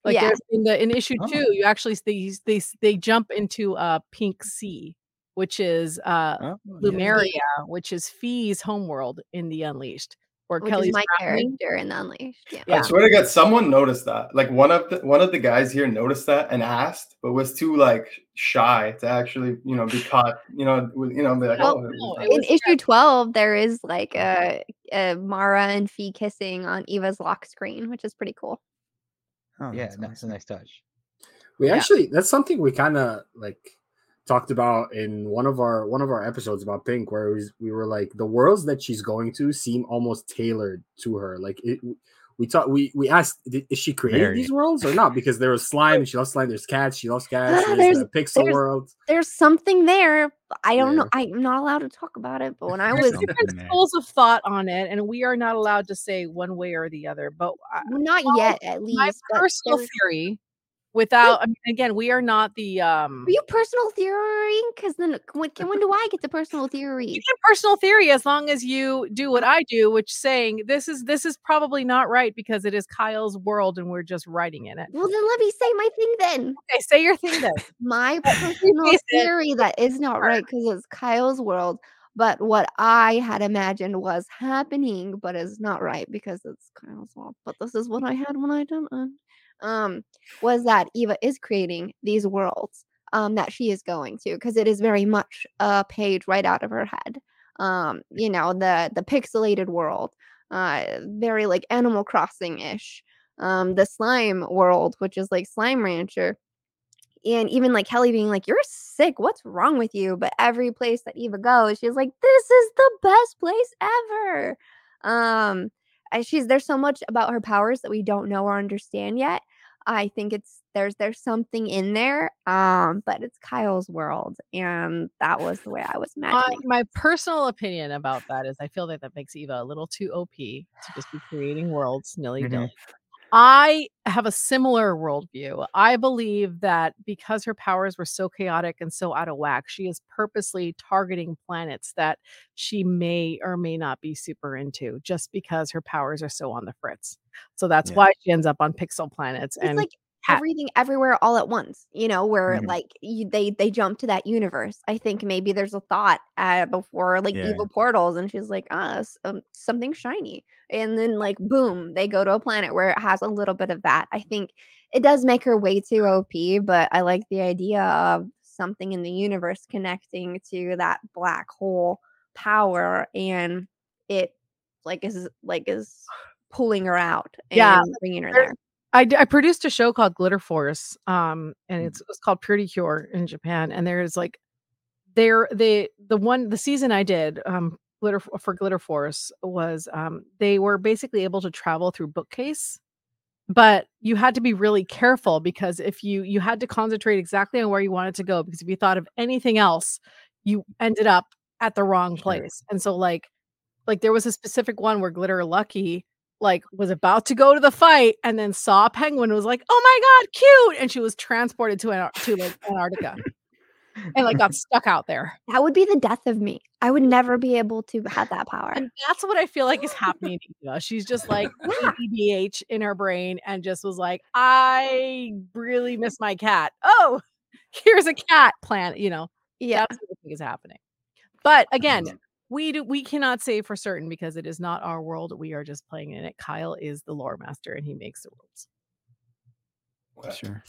[SPEAKER 3] Like
[SPEAKER 2] Yeah.
[SPEAKER 3] there's in the in issue
[SPEAKER 4] Oh.
[SPEAKER 3] two, you actually they they they jump into uh Pink Sea, which is uh
[SPEAKER 4] Oh,
[SPEAKER 3] Lumeria, which is Fee's homeworld in the Unleashed, Or
[SPEAKER 2] which
[SPEAKER 3] Kelly's
[SPEAKER 2] is my
[SPEAKER 3] drowning.
[SPEAKER 2] character in the Unleashed. Yeah.
[SPEAKER 3] Yeah.
[SPEAKER 1] I swear to God, someone noticed that. Like one of the one of the guys here noticed that and asked, but was too like shy to actually, you know, be caught. You know, with you know, be like,
[SPEAKER 2] Well,
[SPEAKER 1] oh,
[SPEAKER 3] no,
[SPEAKER 1] it's
[SPEAKER 3] it
[SPEAKER 1] not-
[SPEAKER 2] In issue 12, there is like a, a Mara and Fee kissing on Eva's lock screen, which is pretty cool.
[SPEAKER 5] Oh,
[SPEAKER 4] yeah,
[SPEAKER 5] that's
[SPEAKER 4] that's a nice touch.
[SPEAKER 6] We
[SPEAKER 3] Yeah.
[SPEAKER 6] actually that's something we kind of like talked about in one of our one of our episodes about Pink, where it was, we were like the worlds that she's going to seem almost tailored to her. Like it, we thought we we asked, is she creating
[SPEAKER 5] Very.
[SPEAKER 6] these worlds or not? Because there was slime, she loves slime. There's cats, she loves cats.
[SPEAKER 2] Ah,
[SPEAKER 6] There's,
[SPEAKER 2] there's-
[SPEAKER 6] the pixel
[SPEAKER 2] there's-
[SPEAKER 6] world.
[SPEAKER 2] There's something there. I don't know. I'm not allowed to talk about it, but when I was
[SPEAKER 5] Something
[SPEAKER 3] different schools of thought on it, and we are not allowed to say one way or the other. But I-
[SPEAKER 2] not
[SPEAKER 3] well,
[SPEAKER 2] yet, at least. but
[SPEAKER 3] personal theory, without I mean, again, we are not the um.
[SPEAKER 2] Are you personal theorying? Because then when, can, when do I get the personal theory?
[SPEAKER 3] You can personal theory as long as you do what I do, which saying this is this is probably not right because it is Kyle's world and we're just writing in it.
[SPEAKER 2] Well, then let me say my thing then.
[SPEAKER 3] Okay, say your thing then.
[SPEAKER 2] My personal theory that is not right because it's Kyle's world, but what I had imagined was happening, but is not right because it's Kyle's world. But this is what I had when I done it. Um, was that Eva is creating these worlds um that she is going to because it is very much a page right out of her head. Um, you know, the the pixelated world, uh, very like Animal Crossing ish. Um, the slime world, which is like Slime Rancher and even like Kelly being like, "You're sick. What's wrong with you?" But every place that Eva goes, she's like, "This is the best place ever." Um, and she's there's so much about her powers that we don't know or understand yet. I think it's there's there's something in there, um, but it's Kyle's world, and that was the way I was
[SPEAKER 3] My,
[SPEAKER 2] imagining.
[SPEAKER 3] my personal opinion about that is I feel that that makes Eva a little too OP to just be creating worlds nilly dilly.
[SPEAKER 4] Mhm.
[SPEAKER 3] I have a similar worldview. I believe that because her powers were so chaotic and so out of whack, she is purposely targeting planets that she may or may not be super into just because her powers are so on the fritz. So that's
[SPEAKER 5] Yeah.
[SPEAKER 3] why she ends up on pixel planets
[SPEAKER 2] It's
[SPEAKER 3] and
[SPEAKER 2] like
[SPEAKER 3] cat-
[SPEAKER 2] everything everywhere all at once you know where
[SPEAKER 4] Mhm.
[SPEAKER 2] like you, they they jump to that universe i think maybe there's a thought uh, before like
[SPEAKER 5] Yeah.
[SPEAKER 2] evil portals and she's like ah um, something shiny and then like boom they go to a planet where it has a little bit of that i think it does make her way too op but i like the idea of something in the universe connecting to that black hole power and it like is like is pulling her out and
[SPEAKER 3] Yeah,
[SPEAKER 2] bringing her
[SPEAKER 3] there I, I produced a show called Glitter Force, um, and
[SPEAKER 5] Mm.
[SPEAKER 3] it's it's called Pretty Cure in Japan. And there's like, there the the one the season I did, um, Glitter for Glitter Force was um, they were basically able to travel through bookcase, but you had to be really careful because if you you had to concentrate exactly on where you wanted to go because if you thought of anything else, you ended up at the wrong
[SPEAKER 5] Sure.
[SPEAKER 3] place. And so like like there was a specific one where Glitter Lucky like was about to go to the fight and then saw a penguin and was like, "Oh my god, cute!" and she was transported to Antar- to like Antarctica and like got stuck out there.
[SPEAKER 2] That would be the death of me. I would never be able to have that power.
[SPEAKER 3] And that's what I feel like is happening to Eva. She's just like. ADH in her brain and just was like, "I really miss my cat. Oh, here's a cat plant." You know,
[SPEAKER 2] Yeah.
[SPEAKER 3] that's what I think is happening. But again, we do we cannot say for certain because it is not our world. We are just playing in it. Kyle is the lore master and he makes the rules.
[SPEAKER 5] Sure.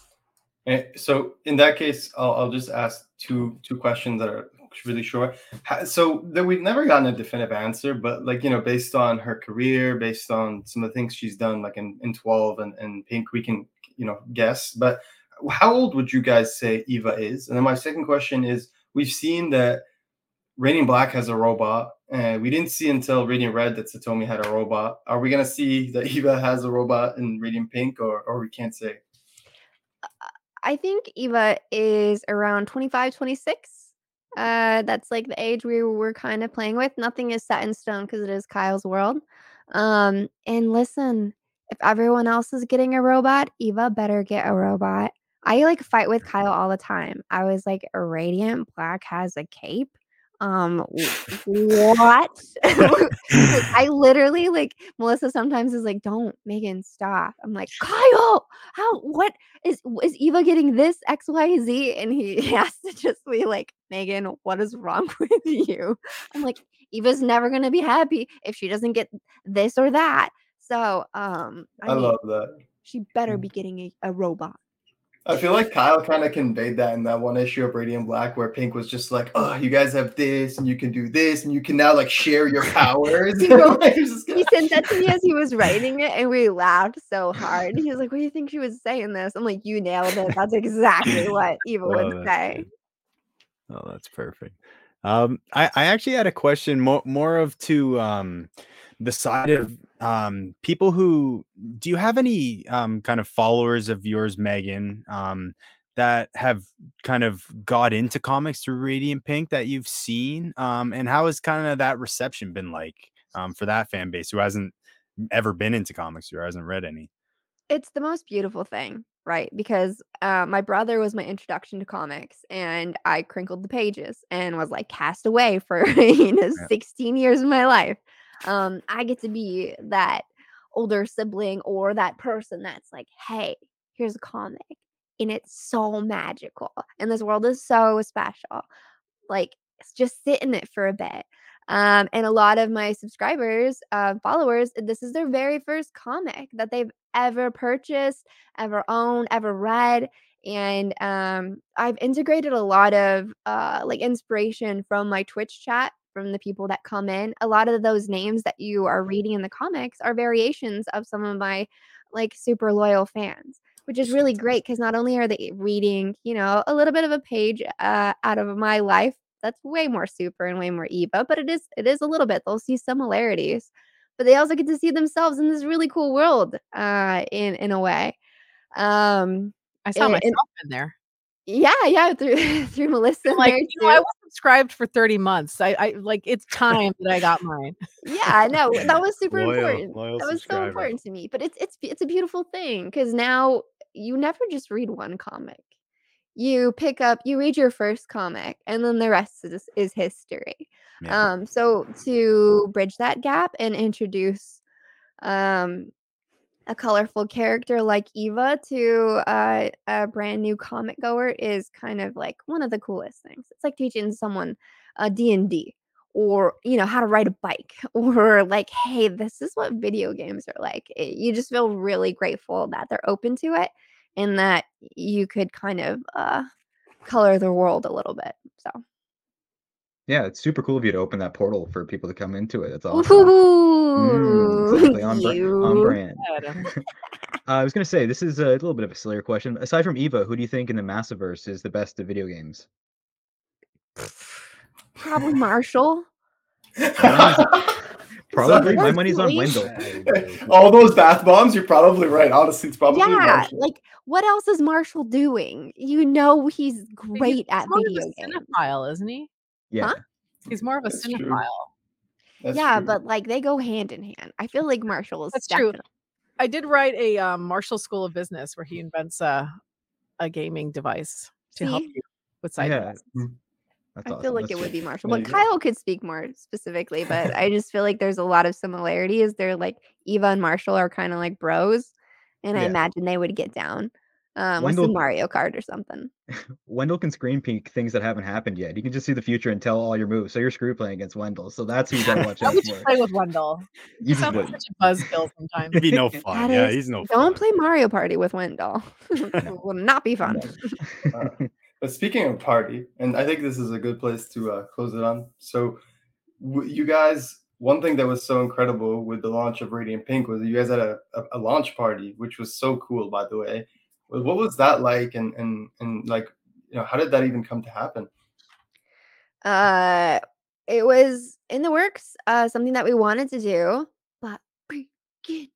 [SPEAKER 1] And so in that case, I'll, I'll just ask two two questions that are really short. So that we've never gotten a definitive answer, but like you know, based on her career, based on some of the things she's done, like in, in twelve and, and Pink, we can you know guess. But uh, how old would you guys say Eva is? And then my second question is: We've seen that Radiant Black has a robot, and we didn't see until Radiant Red that Satomi had a robot. Are we gonna see that Eva has a robot in Radiant Pink, or or we can't say?
[SPEAKER 2] I think Eva is around 25, 26. Uh, that's like the age we were kind of playing with. Nothing is set in stone because it is Kyle's world. Um, and listen, if everyone else is getting a robot, Eva better get a robot. I like fight with Kyle all the time. I was like, Radiant Black has a cape. Um, what? I literally like Melissa sometimes is like, "Don't Meghan stop." I'm like, Kyle, how? What is is Eva getting this X Y Z? And he has to just be like, Meghan, what is wrong with you? I'm like, Eva's never gonna be happy if she doesn't get this or that. So, um, I,
[SPEAKER 1] I
[SPEAKER 2] mean,
[SPEAKER 1] love that.
[SPEAKER 2] she better be getting a, a robot.
[SPEAKER 1] I feel like Kyle kind of conveyed that in that one issue of Radiant Black where Pink was just like, "Oh, you guys have this, and you can do this, and you can now like share your powers."
[SPEAKER 2] You know,
[SPEAKER 1] It was just
[SPEAKER 2] He sent that to me as he was writing it, and we laughed so hard. He was like, "What do you think she was saying this?" I'm like, "You nailed it. That's exactly what Eva
[SPEAKER 5] Oh,
[SPEAKER 2] would say."
[SPEAKER 5] good. Oh, that's perfect. Um, I, I actually had a question more more of to um the side of um people who do you have any um kind of followers of yours, Meghan, um that have kind of got into comics through Radiant Pink that you've seen? Um, and how has kind of that reception been like um for that fan base who hasn't ever been into comics or hasn't read any?
[SPEAKER 2] It's the most beautiful thing, right? Because uh, my brother was my introduction to comics, and I crinkled the pages and was like cast away for you know
[SPEAKER 5] Yeah.
[SPEAKER 2] 16 years of my life. Um, I get to be that older sibling or that person that's like, "Hey, here's a comic, and it's so magical, and this world is so special." like just sit in it for a bit. Um, and a lot of my subscribers, uh, followers, this is their very first comic that they've ever purchased, ever owned, ever read. And um, I've integrated a lot of uh, like inspiration from my Twitch chat from the people that come in. A lot of those names that you are reading in the comics are variations of some of my like super loyal fans which is really great because not only are they reading, you know, a little bit of a page uh, out of my life that's way more super and way more Eva, but it is it is a little bit. They'll see similarities, but they also get to see themselves in this really cool world uh, in in a way. Um,
[SPEAKER 3] I saw
[SPEAKER 2] and-
[SPEAKER 3] myself in there.
[SPEAKER 2] Yeah, yeah, through through Melissa.
[SPEAKER 3] I'm like, you know, I was subscribed for 30 months. I, I like it's time that I got mine.
[SPEAKER 2] yeah, no, that was super
[SPEAKER 5] Loyal-
[SPEAKER 2] important.
[SPEAKER 5] loyal
[SPEAKER 2] that was so important to me. But it's it's it's a beautiful thing because now you never just read one comic. You pick up, you read your first comic, and then the rest is is history.
[SPEAKER 5] Yeah.
[SPEAKER 2] Um, so to bridge that gap and introduce um a colorful character like Eva to uh, a brand new comic goer is kind of like one of the coolest things. It's like teaching someone a D&D or you know how to ride a bike or like hey this is what video games are like It- you just feel really grateful that they're open to it and that you could kind of uh color the world a little bit so
[SPEAKER 4] Yeah, it's super cool of you to open that portal for people to come into it. That's awesome. Mm, exactly on, bra- on brand. Uh, I was gonna say this is a little bit of a sillier question. Aside from Eva, who do you think in the Massiverse is the best of video games?
[SPEAKER 2] probably marshall
[SPEAKER 4] Probably my money's on
[SPEAKER 2] sweet.
[SPEAKER 4] Wendell.
[SPEAKER 1] All those bath bombs, you're probably right. Honestly, it's probably
[SPEAKER 2] yeah
[SPEAKER 1] Marshall.
[SPEAKER 2] like what else is marshall doing you know he's
[SPEAKER 3] He's
[SPEAKER 2] great at
[SPEAKER 3] more of
[SPEAKER 2] video
[SPEAKER 3] a
[SPEAKER 2] games
[SPEAKER 3] cinephile, isn't he?
[SPEAKER 4] Yeah,
[SPEAKER 3] He's more of a
[SPEAKER 1] That's true.
[SPEAKER 3] cinephile.
[SPEAKER 1] That's
[SPEAKER 2] yeah
[SPEAKER 1] true.
[SPEAKER 2] but like they go hand in hand i feel like marshall is
[SPEAKER 3] That's true. I did write a um, Marshall School of Business where he invents a a gaming device to help you with side
[SPEAKER 4] Yeah.
[SPEAKER 3] quests.
[SPEAKER 4] that's
[SPEAKER 2] I
[SPEAKER 4] awesome.
[SPEAKER 2] feel like
[SPEAKER 4] That's
[SPEAKER 2] it would be Marshall,
[SPEAKER 1] There
[SPEAKER 2] but
[SPEAKER 1] you.
[SPEAKER 2] Kyle could speak more specifically. But I just feel like there's a lot of similarities. They're like Eva and Marshall are kind of like bros, and I imagine they would get down. Um, with
[SPEAKER 4] Wendell-
[SPEAKER 2] some Mario Kart or something.
[SPEAKER 4] Wendell can screen peek things that haven't happened yet. You can just see the future and tell all your moves. So you're screw playing against Wendell. So that's who you gotta watch
[SPEAKER 3] Why
[SPEAKER 4] out
[SPEAKER 3] would you
[SPEAKER 4] for.
[SPEAKER 3] play with Wendell?
[SPEAKER 4] You
[SPEAKER 3] You
[SPEAKER 4] just
[SPEAKER 3] sound like
[SPEAKER 4] would.
[SPEAKER 3] such a buzzkill sometimes.
[SPEAKER 5] It'd be no fun.
[SPEAKER 2] That
[SPEAKER 5] yeah,
[SPEAKER 2] is-
[SPEAKER 5] he's no
[SPEAKER 2] Don't
[SPEAKER 5] fun.
[SPEAKER 2] play Mario Party with Wendell. it will not be fun.
[SPEAKER 1] Uh, but speaking of party, and I think this is a good place to uh, close it on. So, w- you guys, one thing that was so incredible with the launch of Radiant Pink was that you guys had a, a, a launch party, which was so cool, by the way. What was that like, and and and like, you know, how did that even come to happen?
[SPEAKER 2] Uh, it was in the works, uh, something that we wanted to do, but freaking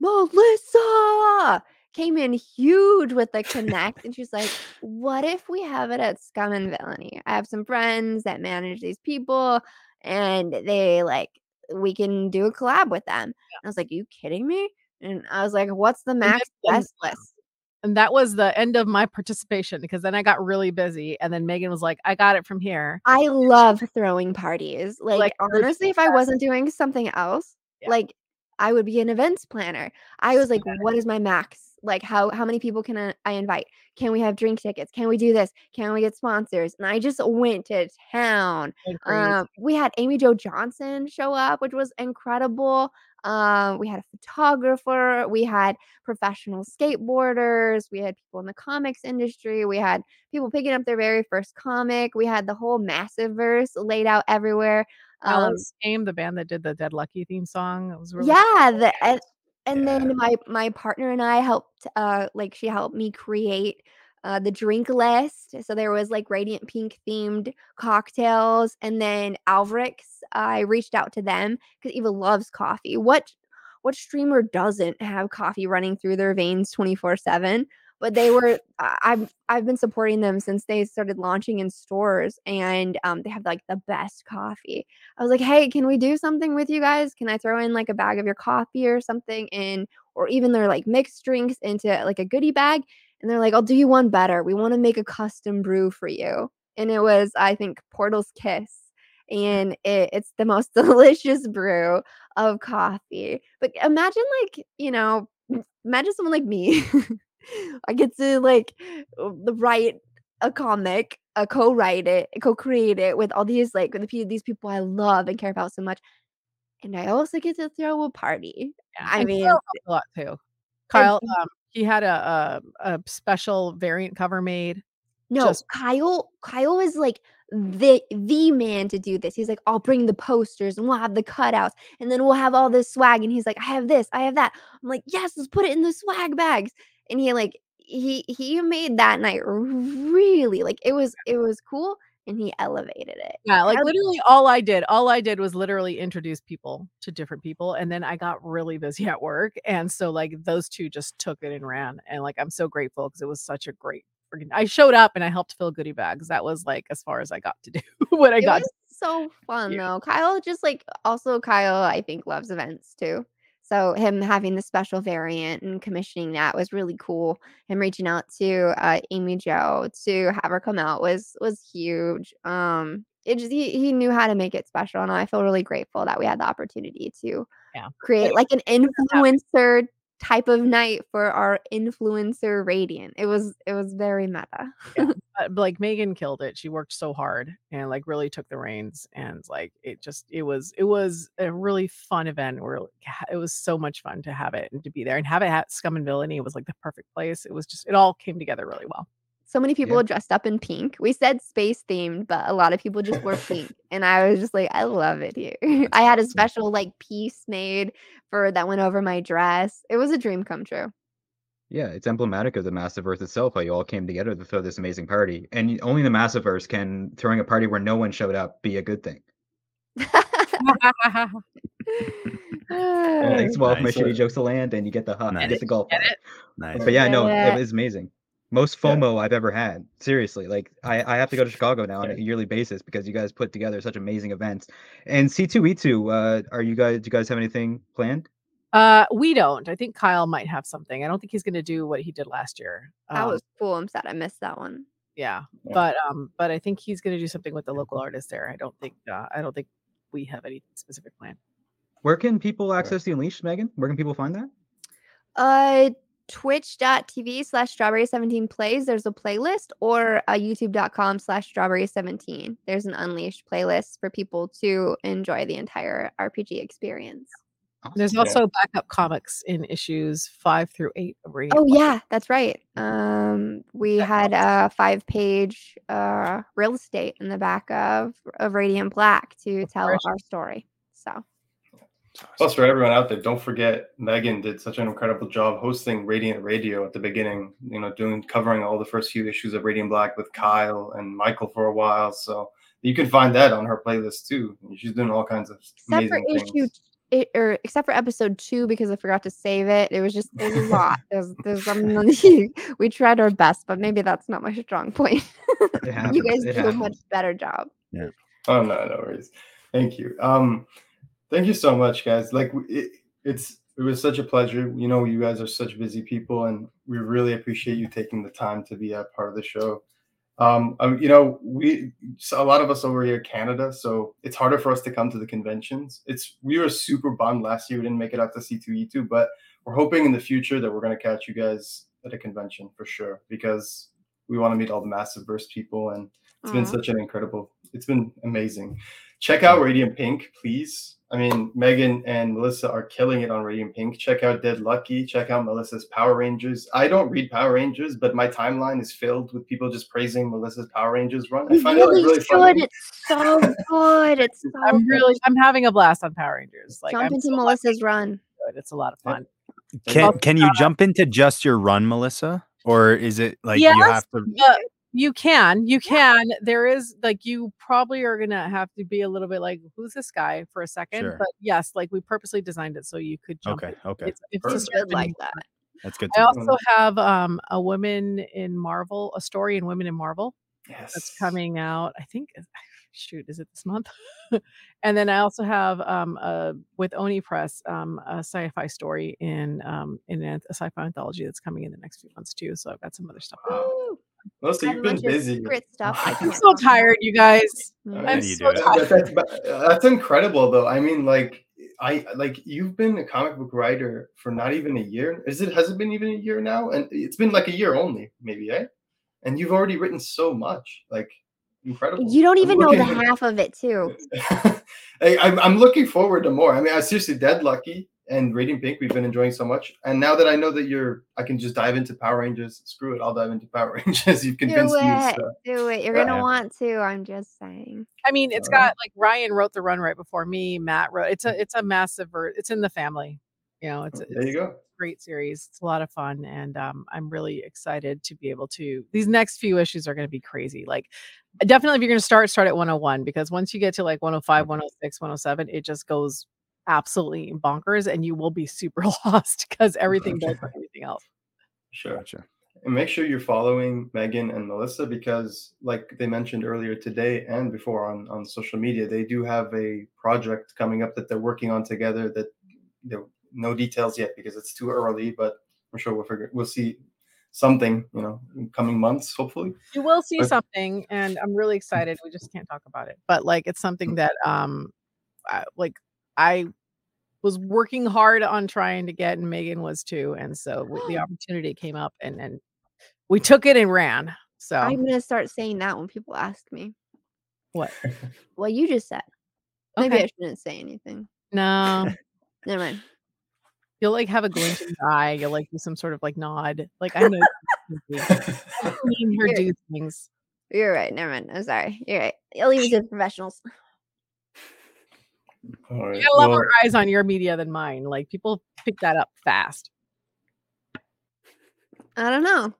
[SPEAKER 2] Melissa came in huge with the connect, and she's like, "What if we have it at Scum and Villainy? I have some friends that manage these people, and they like we can do a collab with them." And I was like, "You kidding me?" And I was like, "What's the max best list?"
[SPEAKER 3] And that was the end of my participation because then I got really busy. And then Meghan was like, I got it from here.
[SPEAKER 2] I love throwing parties. Like,
[SPEAKER 3] Like,
[SPEAKER 2] honestly, if I wasn't doing something else,
[SPEAKER 3] Yeah.
[SPEAKER 2] like I would be an events planner. I was like, what is my max? Like how how many people can I, I invite? Can we have drink tickets? Can we do this? Can we get sponsors? And I just went to town. Um, we had Amy Jo Johnson show up, which was incredible. Um, we had a photographer, we had professional skateboarders, we had people in the comics industry, we had people picking up their very first comic, we had the whole Massiverse laid out everywhere. Um,
[SPEAKER 3] Alice came, the band that did the Dead Lucky theme song. It was really
[SPEAKER 2] yeah, the, and,
[SPEAKER 5] Yeah.
[SPEAKER 2] then my my partner and I helped uh like she helped me create uh the drink list. So there was like radiant pink themed cocktails and then Alvrix, I reached out to them cuz Eva loves coffee. What what streamer doesn't have coffee running through their veins 24/7? But they were I've I've been supporting them since they started launching in stores and um they have like the best coffee. I was like, "Hey, can we do something with you guys? Can I throw in like a bag of your coffee or something in or even their like mixed drinks into like a goodie bag?" And they're like, "I'll do you one better. We want to make a custom brew for you." And it was I think Portal's Kiss. And it, it's the most delicious brew of coffee. But imagine like, you know, imagine someone like me. I get to like write a comic, uh, co-write it, co-create it with all these like the these people I love and care about so much, and I also get to throw a party.
[SPEAKER 3] Yeah,
[SPEAKER 2] I mean,
[SPEAKER 3] a lot too. Kyle, um, he had a, a a special variant cover made.
[SPEAKER 2] No,
[SPEAKER 3] Just-
[SPEAKER 2] Kyle. Kyle is like the the man to do this. He's like, I'll bring the posters and we'll have the cutouts, and then we'll have all this swag. And he's like, I have this, I have that. I'm like, yes, let's put it in the swag bags. And he like he he made that night really like it was it was cool, and he elevated it.
[SPEAKER 3] Yeah, like literally all I did, all I did was literally introduce people to different people. And then I got really busy at work. And so like those two just took it and ran. And like I'm so grateful because it was such a great freaking I showed up and I helped fill goodie bags. That was like as far as I got to do what I
[SPEAKER 2] it
[SPEAKER 3] got
[SPEAKER 2] was so fun
[SPEAKER 3] you.
[SPEAKER 2] though. Kyle just like also Kyle, I think loves events too. So him having the special variant and commissioning that was really cool. Him reaching out to uh, Amy Jo to have her come out was was huge. Um, it just he, he knew how to make it special, and I feel really grateful that we had the opportunity to
[SPEAKER 3] Yeah.
[SPEAKER 2] create like an influencer type of night for our influencer radiant. It was it was very meta.
[SPEAKER 3] uh, like Meghan killed it. She worked so hard and like really took the reins and like it just it was it was a really fun event where it was so much fun to have it and to be there and have it at Scum and Villainy It was like the perfect place. It was just it all came together really well.
[SPEAKER 2] So many people
[SPEAKER 4] Yeah.
[SPEAKER 2] dressed up in pink. We said space themed, but a lot of people just wore pink. And I was just like, I love it here. I had a special like piece made for that went over my dress. It was a dream come true.
[SPEAKER 4] Yeah, it's emblematic of the Massiverse itself. How you all came together to throw this amazing party, and only the Massiverse can throwing a party where no one showed up be a good thing. Yeah, thanks, well, for my
[SPEAKER 5] Nice.
[SPEAKER 4] shitty uh, jokes to land, and you get the huh, you
[SPEAKER 5] Nice.
[SPEAKER 4] get the golf.
[SPEAKER 3] Get it?
[SPEAKER 5] Nice.
[SPEAKER 4] But yeah, no,
[SPEAKER 2] Yeah.
[SPEAKER 4] it was amazing. Most
[SPEAKER 1] Yeah.
[SPEAKER 4] FOMO I've ever had. Seriously, like I, I have to go to Chicago now on a yearly basis because you guys put together such amazing events. And C2E2, uh, are you guys? Do you guys have anything planned?
[SPEAKER 3] Uh we don't. I think Kyle might have something. I don't think he's gonna do what he did last year.
[SPEAKER 2] that
[SPEAKER 3] Um,
[SPEAKER 2] was cool. I'm sad I missed that one.
[SPEAKER 3] yeah.
[SPEAKER 1] Yeah.
[SPEAKER 3] But um but I think he's gonna do something with the local artist there. I don't think uh, I don't think we have any specific plan.
[SPEAKER 4] Where can people access the Unleashed, Meghan? Where can people find that?
[SPEAKER 2] Uh twitch.tv slash strawburry 17 plays. There's a playlist or uh, youtube.com slash strawburry 17 there's an unleashed playlist for people to enjoy the entire rpg experience.
[SPEAKER 3] There's
[SPEAKER 1] Yeah.
[SPEAKER 3] also backup comics in issues five through eight of Radiant
[SPEAKER 2] oh
[SPEAKER 3] Black.
[SPEAKER 2] yeah that's right. Um we had a five page uh real estate in the back of of radiant black to tell
[SPEAKER 3] course.
[SPEAKER 2] our story so
[SPEAKER 1] Plus, for everyone out there, don't forget Meghan did such an incredible job hosting Radiant Radio at the beginning. You know, doing covering all the first few issues of Radiant Black with Kyle and Michael for a while. So you can find that on her playlist too. She's doing all kinds of
[SPEAKER 2] except for
[SPEAKER 1] amazing
[SPEAKER 2] issue
[SPEAKER 1] things.
[SPEAKER 2] it, or except for episode two because I forgot to save it. It was just it a lot. There's there's some we tried our best, but maybe that's not my strong point. You guys
[SPEAKER 4] it
[SPEAKER 2] do a much better job. Yeah.
[SPEAKER 1] Oh no, no worries. Thank you. Um, thank you so much, guys. Like it, it's it was such a pleasure. You know, you guys are such busy people, and we really appreciate you taking the time to be a part of the show. Um, um, you know, we so a lot of us over here Canada, so it's harder for us to come to the conventions. It's we were super bummed last year we didn't make it out to C2E2, but we're hoping in the future that we're going to catch you guys at a convention for sure because we want to meet all the Massiverse people and it's been such an incredible it's been amazing check out radiant pink please i mean meghan and melissa are killing it on radiant pink check out dead lucky check out melissa's power rangers i don't read power rangers but my timeline is filled with people just praising melissa's power rangers run i
[SPEAKER 2] You
[SPEAKER 1] find it like,
[SPEAKER 2] really,
[SPEAKER 1] really
[SPEAKER 2] should.
[SPEAKER 1] funny
[SPEAKER 2] It's so good. It's so
[SPEAKER 3] I'm
[SPEAKER 2] good.
[SPEAKER 3] really I'm having a blast on Power Rangers. Like
[SPEAKER 2] jump
[SPEAKER 3] I'm
[SPEAKER 2] into
[SPEAKER 3] so
[SPEAKER 2] Melissa's run.
[SPEAKER 3] good. It's a lot of fun.
[SPEAKER 5] Can can you uh, jump into just your run, Melissa? Or is it like you have to
[SPEAKER 3] But you can, you can. There is like you probably are gonna have to be a little bit like, who's this guy for a second?
[SPEAKER 5] Sure.
[SPEAKER 3] But yes, like we purposely designed it so you could jump.
[SPEAKER 5] Okay,
[SPEAKER 3] in.
[SPEAKER 5] okay.
[SPEAKER 3] It's, it's
[SPEAKER 1] Perfect.
[SPEAKER 3] Just
[SPEAKER 2] good like that.
[SPEAKER 5] That's good
[SPEAKER 3] I
[SPEAKER 5] to know.
[SPEAKER 3] also have um a woman in Marvel, a story in Women in Marvel
[SPEAKER 1] yes
[SPEAKER 3] that's coming out. I think shoot, is it this month? and then I also have um uh with Oni Press um a sci-fi story in um in a, a sci-fi anthology that's coming in the next few months too. So I've got some other stuff. Coming out.
[SPEAKER 2] Woo.
[SPEAKER 1] melissa
[SPEAKER 2] I have
[SPEAKER 1] you've been busy
[SPEAKER 2] stuff. I
[SPEAKER 3] I'm so tired, you guys.
[SPEAKER 2] about.
[SPEAKER 1] Uh,
[SPEAKER 3] I'm
[SPEAKER 5] you
[SPEAKER 3] so tired.
[SPEAKER 1] That- that's, that's incredible though. I mean, like I like you've been a comic book writer for not even a year. Is it has it been even a year now? And it's been like a year only, maybe, eh? And you've already written so much. Like incredible.
[SPEAKER 2] You don't even know the
[SPEAKER 1] looking-
[SPEAKER 2] half of it too.
[SPEAKER 1] I'm, I'm looking forward to more. I mean, I seriously dead lucky and Radiant Pink. We've been enjoying so much, and now that I know that you're, I can just dive into Power Rangers. Screw it, I'll dive into Power Rangers. You've
[SPEAKER 2] Do
[SPEAKER 1] convinced me.
[SPEAKER 2] it.
[SPEAKER 1] So.
[SPEAKER 2] Do it. You're
[SPEAKER 1] Yeah.
[SPEAKER 2] gonna want to. I'm just saying.
[SPEAKER 3] I mean, it's got like Ryan wrote the run right before me. Matt wrote. It's a it's a massive. ver- It's in the family. You know, it's,
[SPEAKER 1] There you
[SPEAKER 3] it's
[SPEAKER 1] go.
[SPEAKER 3] a great series. It's a lot of fun, and um, I'm really excited to be able to. These next few issues are going to be crazy. Like, definitely, if you're going to start, start at 101 because once you get to like 105, 106, 107, it just goes absolutely bonkers, and you will be super lost because everything builds on everything else.
[SPEAKER 1] Sure.
[SPEAKER 5] Gotcha.
[SPEAKER 1] And make sure you're following Meghan and Melissa because, like they mentioned earlier today and before on, on social media, they do have a project coming up that they're working on together. That there no details yet because it's too early, but I'm sure we'll figure we'll see something, you know, in coming months, hopefully.
[SPEAKER 3] You will see
[SPEAKER 1] Okay.
[SPEAKER 3] something, and I'm really excited. We just can't talk about it, but like it's something that um, I, like I was working hard on trying to get, and Megan was too, and so w- the opportunity came up, and and we took it and ran. So
[SPEAKER 2] I'm gonna start saying that when people ask me.
[SPEAKER 3] What?
[SPEAKER 2] What you just said. Maybe
[SPEAKER 3] Okay.
[SPEAKER 2] I shouldn't say anything.
[SPEAKER 3] no,
[SPEAKER 2] Never mind.
[SPEAKER 3] You'll like have a glint in your eye. You'll like do some sort of like nod. Like I know you've seen her
[SPEAKER 2] You're-
[SPEAKER 3] do things.
[SPEAKER 2] You're right. Never mind. I'm sorry. You're right. I'll leave it to the professionals.
[SPEAKER 1] All right.
[SPEAKER 3] You got a lot
[SPEAKER 1] well,
[SPEAKER 3] more eyes on your media than mine. Like people pick that up fast.
[SPEAKER 2] I don't know.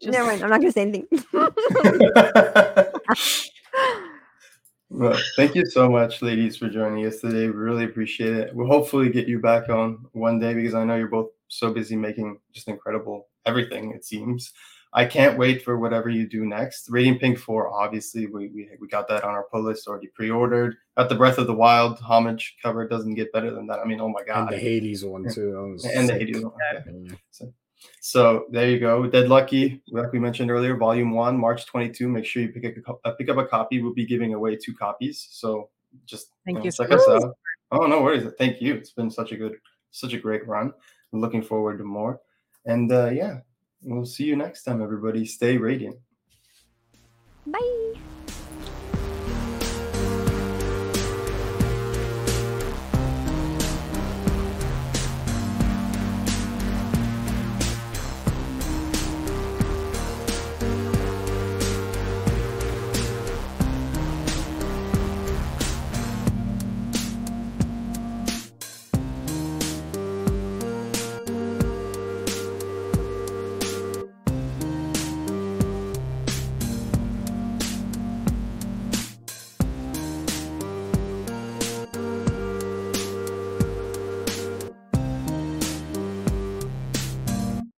[SPEAKER 3] Just-
[SPEAKER 2] Never mind. I'm not gonna say anything.
[SPEAKER 1] well, thank you so much, ladies, for joining us today. We really appreciate it. We'll hopefully get you back on one day because I know you're both so busy making just incredible everything, it seems. I can't wait for whatever you do next. Radiant Pink 4, obviously, we, we, we got that on our pull list already pre ordered. Got the Breath of the Wild homage cover. It doesn't get better than that. I mean, oh my God.
[SPEAKER 6] And the Hades one too.
[SPEAKER 1] And the. Hades one. Yeah. So, so there you go. Dead Lucky, like we mentioned earlier, Volume One, March 22. Make sure you pick up a, uh, pick up a copy. We'll be giving away two copies. So just
[SPEAKER 3] Thank
[SPEAKER 1] know,
[SPEAKER 3] you so
[SPEAKER 1] check us
[SPEAKER 3] much.
[SPEAKER 1] out. Oh no worries. Thank you. It's been such a good, such a great run. I'm looking forward to more. And uh, yeah, we'll see you next time, everybody. Stay radiant.
[SPEAKER 2] Bye.